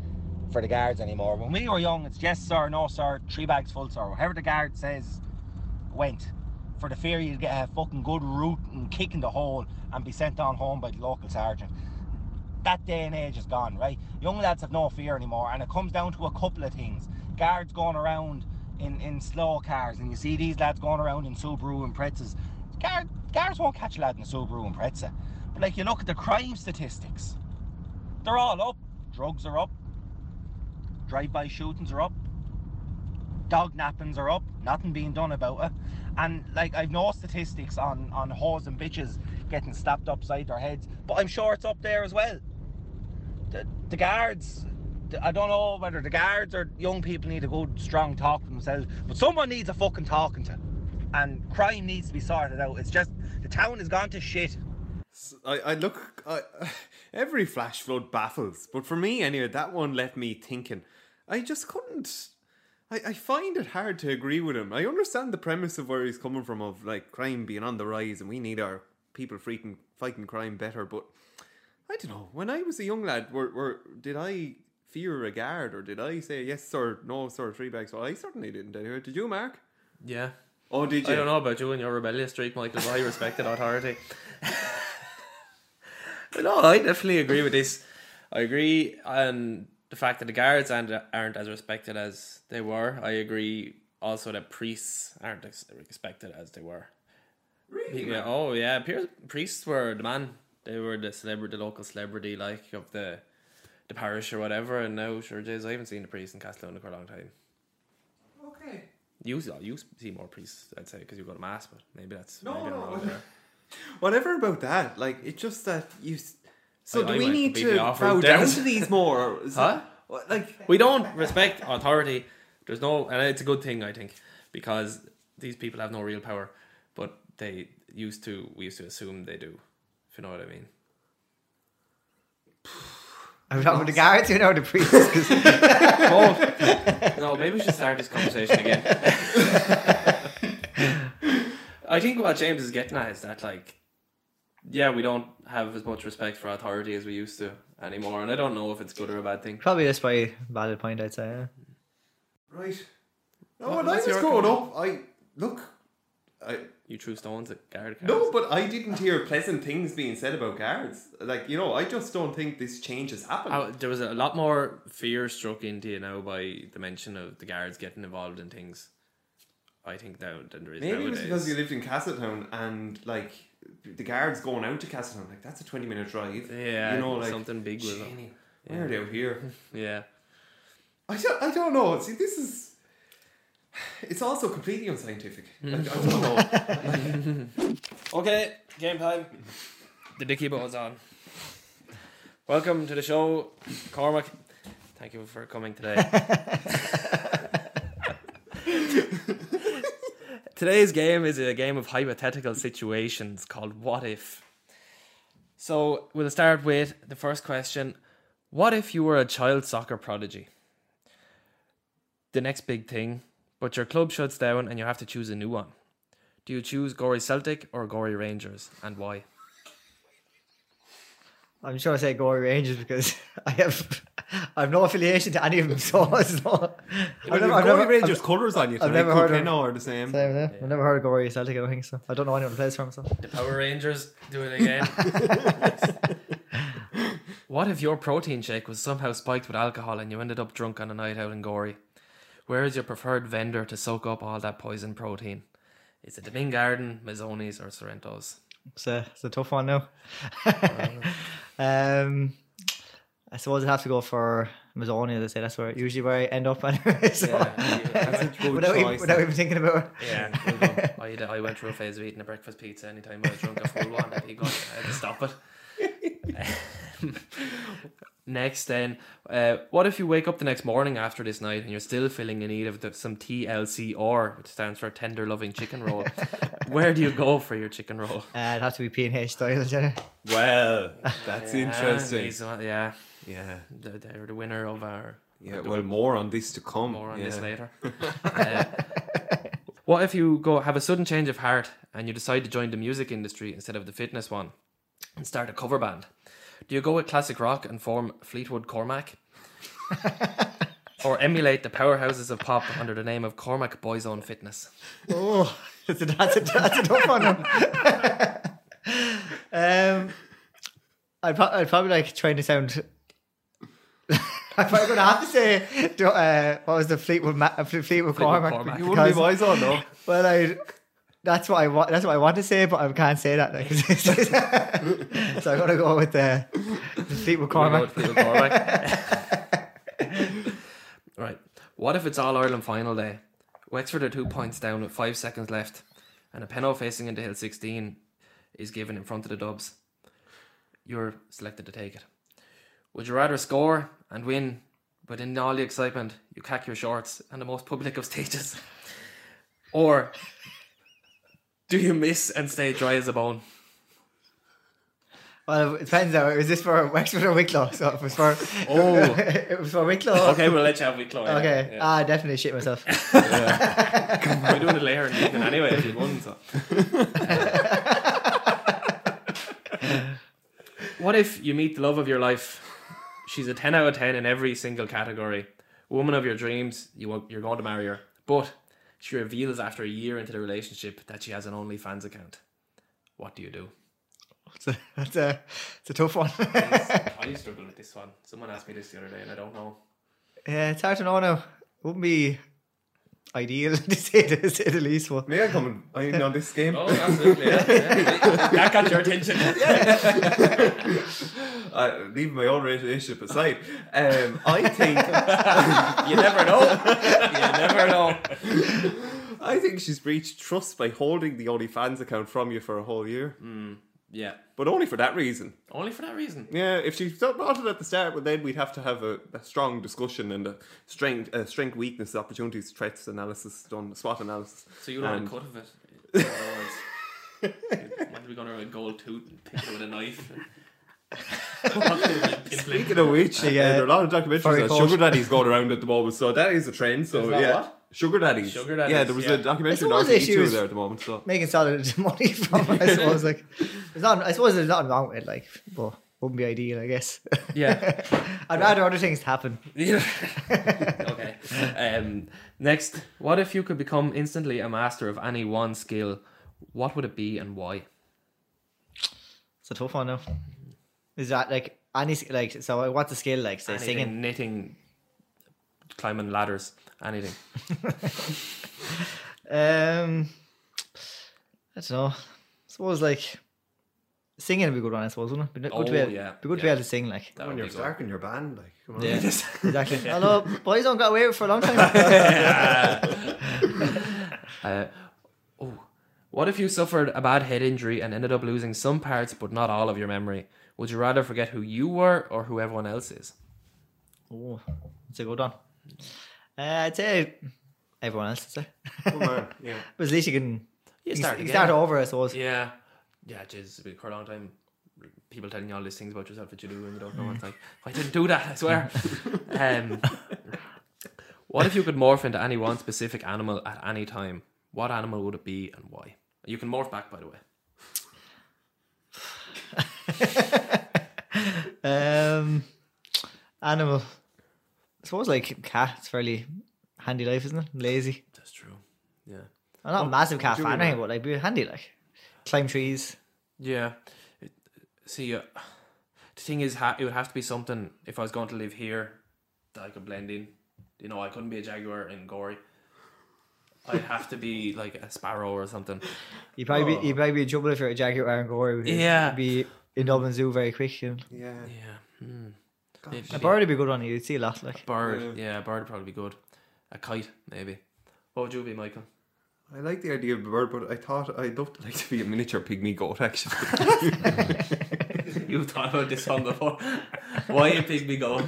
Speaker 2: for the guards anymore. When we were young, it's yes sir, no sir, three bags full sir. Whatever the guard says went. For the fear you'd get a fucking good root and kick in the hole and be sent on home by the local sergeant that day and age is gone, right? Young lads have no fear anymore, and it comes down to a couple of things. Guards going around in, in slow cars, and you see these lads going around in Subaru Imprezas. Guard, guards won't catch a lad in a Subaru Impreza. But like you look at the crime statistics, they're all up. Drugs are up. Drive-by shootings are up. Dog nappings are up. Nothing being done about it. And like I've no statistics on on hoes and bitches getting slapped upside their heads, but I'm sure it's up there as well the, the guards I don't know whether the guards or young people need a good strong talk to themselves but someone needs a fucking talking to and crime needs to be sorted out it's just the town has gone to shit
Speaker 3: I, I look, I, every flash flood baffles, but for me anyway, that one left me thinking. I just couldn't. I, I find it hard to agree with him. I understand the premise of where he's coming from, of like crime being on the rise, and we need our people freaking fighting crime better. But I don't know. When I was a young lad, were, were did I fear a guard, or did I say yes sir, no sir, three bags? Well, I certainly didn't. Anyway. Did you, Mark?
Speaker 1: Yeah.
Speaker 3: Oh, did you?
Speaker 1: I don't know about you and your rebellious streak, Michael, but I respected authority. no, I definitely agree with this. I agree on the fact that the guards aren't, aren't as respected as they were. I agree also that priests aren't respected as they were.
Speaker 3: Really?
Speaker 1: Yeah, oh yeah, priests were the man. They were the celebrity, the local celebrity, like of the the parish or whatever. And now, sure, Jays, I haven't seen a priest in Castellona for a long time.
Speaker 3: Okay.
Speaker 1: You you see more priests, I'd say, because you go to mass, but maybe that's
Speaker 3: No,
Speaker 1: maybe
Speaker 3: no,
Speaker 1: wrong
Speaker 3: no.
Speaker 1: there.
Speaker 3: Whatever about that, like it's just that you. So
Speaker 1: I-
Speaker 3: do
Speaker 1: I
Speaker 3: we need to bow down to these more?
Speaker 1: Huh?
Speaker 3: that- like
Speaker 1: We don't respect authority. There's no, and it's a good thing, I think, because these people have no real power, but they used to. We used to assume they do. If you know what I mean.
Speaker 4: I'm talking about the guards, you know, the priests. 'cause-
Speaker 1: Oh no, maybe we should start this conversation again. I think what James is getting at is that like, yeah, we don't have as much respect for authority as we used to anymore, and I don't know if it's good or a bad thing.
Speaker 4: Probably that's by valid point, I'd say. Yeah.
Speaker 3: right. No,
Speaker 1: What-
Speaker 3: when I
Speaker 1: what's
Speaker 3: was
Speaker 1: your
Speaker 3: growing
Speaker 1: opinion?
Speaker 3: up, I look. I
Speaker 1: You threw stones at guard cars.
Speaker 3: no, but I didn't hear pleasant things being said about guards. Like you know, I just don't think this change has happened.
Speaker 1: Uh, there was a lot more fear struck into you now by the mention of the guards getting involved in things. I think now than there is
Speaker 3: Maybe it was because you lived in Castletown and like the guards going out to Castletown, like that's a twenty minute drive.
Speaker 1: yeah,
Speaker 3: you know, like
Speaker 1: something big was up.
Speaker 3: Shane, Why are they out here?
Speaker 1: Yeah,
Speaker 3: I don't, I don't know. See, this is. It's also completely unscientific. Hmm. Like, I don't know.
Speaker 1: Okay, game time. The Dicky Ball's on. Welcome to the show, Cormac. Thank you for coming today. Today's game is a game of hypothetical situations called What If. So we'll start with the first question What if you were a child soccer prodigy? the next big thing, but your club shuts down and you have to choose a new one. Do you choose Gorey Celtic or Gorey Rangers, and why?
Speaker 4: I'm sure I say Gorey Rangers because I have I have no affiliation to any of them, so it's not. I've never, I've
Speaker 3: Corey
Speaker 4: never,
Speaker 3: Rangers
Speaker 4: I've,
Speaker 3: colours on you
Speaker 4: I've never heard of-
Speaker 3: Kilkenny are the same.
Speaker 4: same there. I've never heard of Gorey Celtic. I don't think so. I don't know anyone who plays for them. So
Speaker 1: The Power Rangers do it again. what if your protein shake was somehow spiked with alcohol and you ended up drunk on a night out in Gorey? Where is your preferred vendor to soak up all that poison protein? Is it the Bing Garden, Mazzoni's, or Sorrento's?
Speaker 4: it's a, it's a tough one now. um, I suppose I'd have to go for Mazzoni. As I say, that's where usually where I end up anyway. So.
Speaker 1: Yeah,
Speaker 3: That's a good
Speaker 4: without, even, without even thinking about it.
Speaker 1: Yeah. I, I went through a phase of eating a breakfast pizza anytime I was drunk a full one. That'd be good. I had to stop it. Next, then, uh, what if you wake up the next morning after this night and you're still feeling in need of the, some TLCR, which stands for tender loving chicken roll? Where do you go for your chicken roll?
Speaker 4: Uh, it'd have to be P and H style. Jenny.
Speaker 3: Well, that's
Speaker 1: Yeah,
Speaker 3: interesting.
Speaker 1: these one- yeah,
Speaker 3: Yeah.
Speaker 1: th- they're the winner of our.
Speaker 3: Yeah, well, more on this to come.
Speaker 1: More on
Speaker 3: yeah.
Speaker 1: this later. Uh, what if you go have a sudden change of heart and you decide to join the music industry instead of the fitness one and start a cover band? Do you go with classic rock and form Fleetwood Cormac? or emulate the powerhouses of pop under the name of Cormac Boys Boyzone Fitness?
Speaker 4: Oh, that's a, that's a, that's a tough one. um, I'd, pro- I'd probably like trying to sound. I'm probably going to have to say, uh, what was the Fleetwood Ma- uh, Fle- Fleetwood Cormac?
Speaker 1: Cormac.
Speaker 3: You wouldn't be
Speaker 4: because-
Speaker 3: wise on, though.
Speaker 4: Well, I. That's what I want. That's what I want to say, but I can't say that. Like, so I'm gonna go with the, the Fleetwood
Speaker 1: We'll go
Speaker 4: Cormac.
Speaker 1: with Cormac. right. What if it's All Ireland final day? Wexford are two points down with five seconds left, and a penalty facing into Hill 16 is given in front of the Dubs. You're selected to take it. Would you rather score and win, but in all the excitement, you cack your shorts and the most public of stages? Or do you miss and stay dry as a bone?
Speaker 4: Well, it depends. Now. Is this for Wexford or Wicklow? So it was for
Speaker 1: Oh.
Speaker 4: it was for Wicklow.
Speaker 1: Okay, we'll let you have Wicklow. yeah,
Speaker 4: Okay.
Speaker 1: yeah.
Speaker 4: Ah, definitely shit myself.
Speaker 1: We're doing it later in the evening anyway if you won. So. what if you meet the love of your life? She's a 10 out of 10 in every single category. Woman of your dreams, you want, you're going to marry her. But she reveals after a year into the relationship that she has an OnlyFans account. What do you do?
Speaker 4: It's a, it's a, it's a tough one.
Speaker 1: I struggle with this one. Someone asked me this the other day and I don't know.
Speaker 4: yeah, it's hard to know now. Wouldn't be ideal to say the, say the least. But
Speaker 3: May I come in on this game?
Speaker 1: Oh, absolutely. Yeah, yeah. That got your attention.
Speaker 3: Uh, leave my own relationship aside. Um, I think
Speaker 1: You never know. You never know.
Speaker 3: I think she's breached trust by holding the OnlyFans account from you for a whole year,
Speaker 1: Yeah.
Speaker 3: but only for that reason.
Speaker 1: Only for that reason.
Speaker 3: Yeah, if she brought it at the start, well, then we'd have to have a, a strong discussion and a strength, a strength, weakness, opportunities, threats analysis done, SWOT analysis.
Speaker 1: So you want a cut of it. Are we going to a gold tooth and pick it with a knife?
Speaker 3: Speaking
Speaker 1: Speaking
Speaker 3: of which,
Speaker 4: The,
Speaker 3: uh,
Speaker 4: uh,
Speaker 3: there are a lot of documentaries
Speaker 4: furry
Speaker 3: on
Speaker 4: coat.
Speaker 3: sugar daddies going around at the moment, so that is a trend. So
Speaker 1: There's
Speaker 3: yeah,
Speaker 1: what?
Speaker 3: sugar daddies.
Speaker 1: Sugar daddies,
Speaker 3: Yeah, there was
Speaker 1: yeah.
Speaker 3: a documentary
Speaker 4: I
Speaker 3: on
Speaker 4: suppose
Speaker 3: RTE2 there at the moment. So
Speaker 4: making solid money from I suppose. Like, it's not. I suppose there's nothing wrong with it. Like, but wouldn't be ideal, I guess.
Speaker 1: Yeah.
Speaker 4: I'd rather other things happen.
Speaker 1: Yeah. okay. Um, next, what if you could become instantly a master of any one skill? What would it be and why?
Speaker 4: It's a tough one now. Is that like any like? So what's the skill like? Say
Speaker 1: Anything,
Speaker 4: singing.
Speaker 1: knitting, climbing ladders, anything.
Speaker 4: Um, I don't know. I suppose like singing would be a good one. I suppose wouldn't it? Be good to be
Speaker 1: Oh,
Speaker 4: able,
Speaker 1: yeah,
Speaker 4: be good to be able to sing like.
Speaker 1: That
Speaker 3: when you're
Speaker 1: be good.
Speaker 3: starting your band, like, come on.
Speaker 4: Yeah, exactly. Although boys don't got away with for a long time.
Speaker 1: Uh, oh, what if you suffered a bad head injury and ended up losing some parts but not all of your memory? Would you rather forget who you were or who everyone else is?
Speaker 4: oh, it's a good one. Uh, I'd say everyone else. I'd say.
Speaker 3: Come yeah.
Speaker 4: But at least you can
Speaker 1: You
Speaker 4: you
Speaker 1: start
Speaker 4: can
Speaker 1: again.
Speaker 4: start over. I suppose.
Speaker 1: Yeah, yeah. Jeez, it's been quite a long time. People telling you all these things about yourself that you do and you don't know. It's like I didn't do that. I swear. um, What if you could morph into any one specific animal at any time? What animal would it be and why? You can morph back, by the way.
Speaker 4: Um, animal. I suppose like cat. It's fairly handy life, isn't it? Lazy.
Speaker 1: That's true. Yeah.
Speaker 4: I'm not a massive cat fan,
Speaker 3: know?
Speaker 4: but like be handy like climb trees.
Speaker 1: Yeah. It, see, uh, the thing is, ha- it would have to be something. If I was going to live here, that I could blend in. You know, I couldn't be a jaguar in Gorey. I'd have to be like a sparrow or something.
Speaker 4: You probably be, you probably be in trouble if you're a jaguar and Gorey.
Speaker 1: Yeah.
Speaker 4: be in Dublin Zoo very quick. And
Speaker 3: Yeah.
Speaker 1: Yeah. Hmm.
Speaker 3: Gosh.
Speaker 4: A bird would be good on you. You'd see a lot. Like
Speaker 1: bird. Yeah, a bird would probably be good. A kite, maybe. What would you be, Michael?
Speaker 3: I like the idea of a bird, but I thought I'd love to like to be a miniature pygmy goat actually.
Speaker 1: You've thought about this one before. Why a pygmy goat?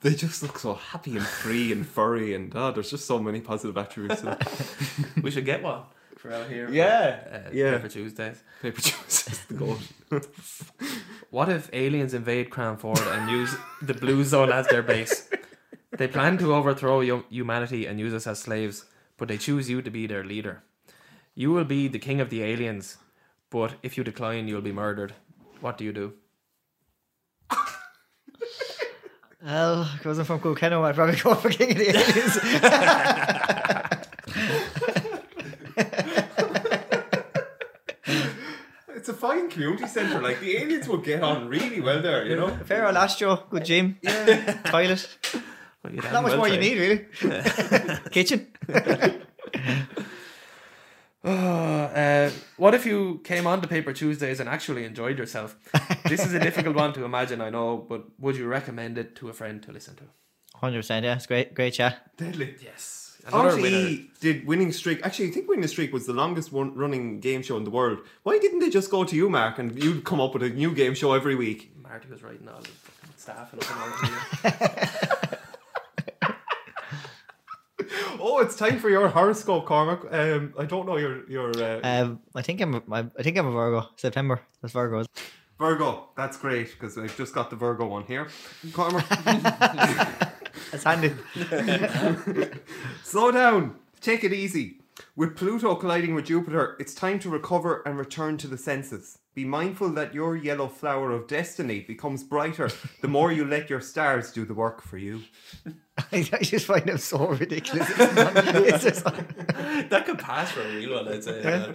Speaker 3: they just look so happy and free and furry and oh, there's just so many positive attributes to them.
Speaker 1: We should get one for out here. for,
Speaker 3: Yeah,
Speaker 1: uh,
Speaker 3: yeah.
Speaker 1: For Tuesdays.
Speaker 3: Paper juice is the goat.
Speaker 1: What if aliens invade Craanford and use the blue zone as their base? They plan to overthrow humanity and use us as slaves, but they choose you to be their leader. You will be the king of the aliens, but if you decline, you'll be murdered. What do you do?
Speaker 4: well, because I'm from Kilkenny, I'd probably go for King of the Aliens.
Speaker 3: It's a fine community centre. Like the aliens will get on really well there, you know.
Speaker 4: Fair old Astro, good gym, toilet.
Speaker 1: Well,
Speaker 4: Not much
Speaker 1: well
Speaker 4: more you need really. Kitchen.
Speaker 1: Oh, uh, what if you came on to Paper Tuesdays and actually enjoyed yourself? this is a difficult one to imagine, I know, but would you recommend it to a friend to listen to?
Speaker 4: Hundred percent. Yeah, it's great. Great chat.
Speaker 3: Deadly.
Speaker 1: Yes. Another
Speaker 3: Actually, did winning streak. Actually, I think winning streak was the longest one running game show in the world. Why didn't they just go to you, Mark, and you'd come up with a new game show every week?
Speaker 1: Marty was writing all the fucking staff and all
Speaker 3: Oh, it's time for your horoscope, Cormac. Um, I don't know your your uh,
Speaker 4: Um, I think I'm. A, I think I'm a Virgo. September. That's Virgo.
Speaker 3: Virgo. That's great because I've just got the Virgo one here. Cormac,
Speaker 4: That's handy.
Speaker 3: slow down. Take it easy. With Pluto colliding with Jupiter, it's time to recover and return to the senses. Be mindful that your yellow flower of destiny becomes brighter the more you let your stars do the work for you.
Speaker 4: I, I just find them so ridiculous. It's, not, it's just like,
Speaker 1: that could pass for a real one, I'd say.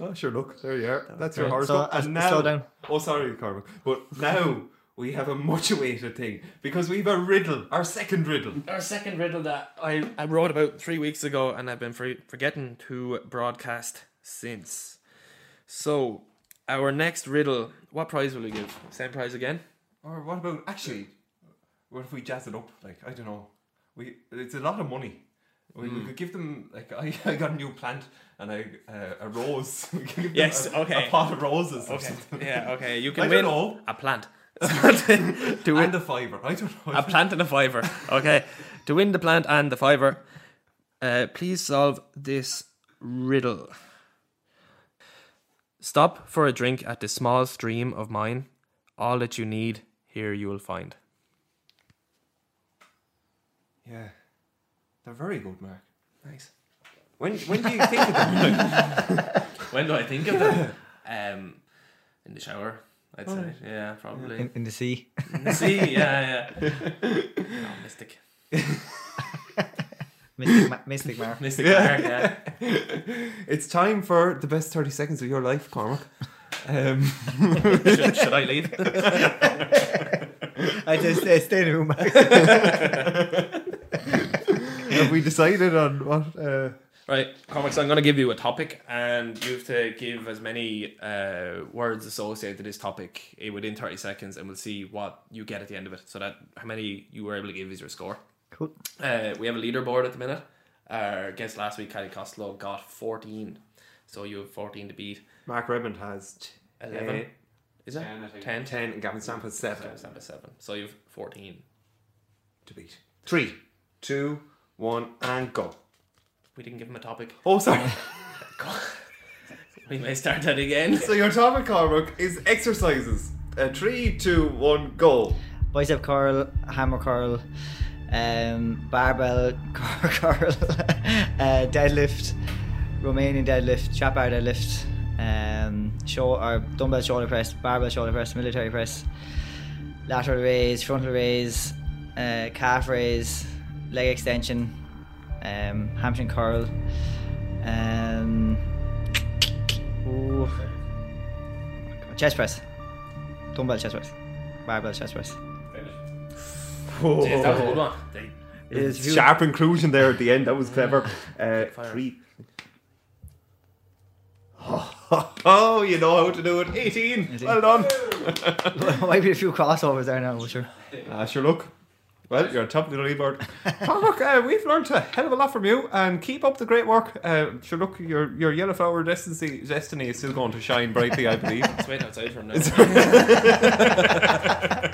Speaker 3: Oh, sure, look, there you are. That's your
Speaker 4: great.
Speaker 3: horoscope.
Speaker 4: So, uh,
Speaker 3: and now,
Speaker 4: slow down.
Speaker 3: Oh, sorry, Cormac. But now we have a much awaited thing because we have a riddle, our second riddle.
Speaker 1: Our second riddle that I, I wrote about three weeks ago and I've been forgetting to broadcast since. So, our next riddle, what prize will we give? Same prize again?
Speaker 3: Or what about actually? What if we jazz it up? Like I don't know. We it's a lot of money. We,
Speaker 1: Hmm.
Speaker 3: we could give them like I, I got a new plant and I uh, a rose. We can give them
Speaker 1: Yes,
Speaker 3: a,
Speaker 1: okay.
Speaker 3: A pot of roses. Or
Speaker 1: Okay.
Speaker 3: something.
Speaker 1: Yeah, okay. You
Speaker 3: I
Speaker 1: can
Speaker 3: don't
Speaker 1: win a plant. to win
Speaker 3: And a fiver. I don't know.
Speaker 1: a plant and a fiver. Okay. to win the plant and the fiver, uh, please solve this riddle. Stop for a drink at the small stream of mine. All that you need, here you will find.
Speaker 3: Yeah, they're very good, Mark.
Speaker 1: Nice.
Speaker 3: When when do you think of them?
Speaker 1: When do I think of them? um, in the shower, I'd say. Yeah, probably.
Speaker 4: in, in the sea.
Speaker 1: See, yeah, yeah. Oh, mystic.
Speaker 4: Mystic, ma- Mystic Mar.
Speaker 1: Mystic Mark, yeah.
Speaker 3: it's time for the best thirty seconds of your life, Cormac. Um,
Speaker 1: Should, should I leave?
Speaker 4: I just uh, stay in the room.
Speaker 3: have we decided on what? Uh,
Speaker 1: Right, comics. I'm going to give you a topic, and you have to give as many uh, words associated to this topic eh, within 30 seconds, and we'll see what you get at the end of it. So that how many you were able to give is your score.
Speaker 4: Cool.
Speaker 1: Uh, we have a leaderboard at the minute. Our guest last week, Kelly Costello, got 14, so you have 14 to beat.
Speaker 3: Mark Redmond has t-
Speaker 1: 11.
Speaker 3: uh,
Speaker 1: Is it
Speaker 5: 10, I think.
Speaker 1: 10?
Speaker 3: 10 and Gavin Stamp has 7
Speaker 1: Seven, seven, seven. So you've 14.
Speaker 3: to beat. 3, 2, 1, and go.
Speaker 1: We didn't give him a topic.
Speaker 3: Oh, sorry.
Speaker 1: We may start that again.
Speaker 3: so your topic, Cormac, is exercises. Uh, 3, 2, 1, go.
Speaker 4: Bicep curl, hammer curl, um, barbell cur- curl, uh, deadlift, Romanian deadlift, trap bar deadlift, um, show, or dumbbell shoulder press, barbell shoulder press, military press, lateral raise, frontal raise, uh, calf raise, leg extension, um, hamstring curl, um, ooh, chest press, dumbbell chest press, barbell chest press.
Speaker 1: Jeez, that was a good one. They-
Speaker 4: It is few-
Speaker 3: Sharp inclusion there at the end. That was clever. Uh, three. Oh, you know how to do it. 18. Well done.
Speaker 4: Might be a few crossovers there now, but sure.
Speaker 3: Uh, sure, look. Well, you're on top of the leaderboard. oh, look, uh, we've learned a hell of a lot from you, and keep up the great work. Uh, sure, look, your your yellow flower destiny, destiny is still going to shine brightly, I believe.
Speaker 1: Let's wait outside for him now.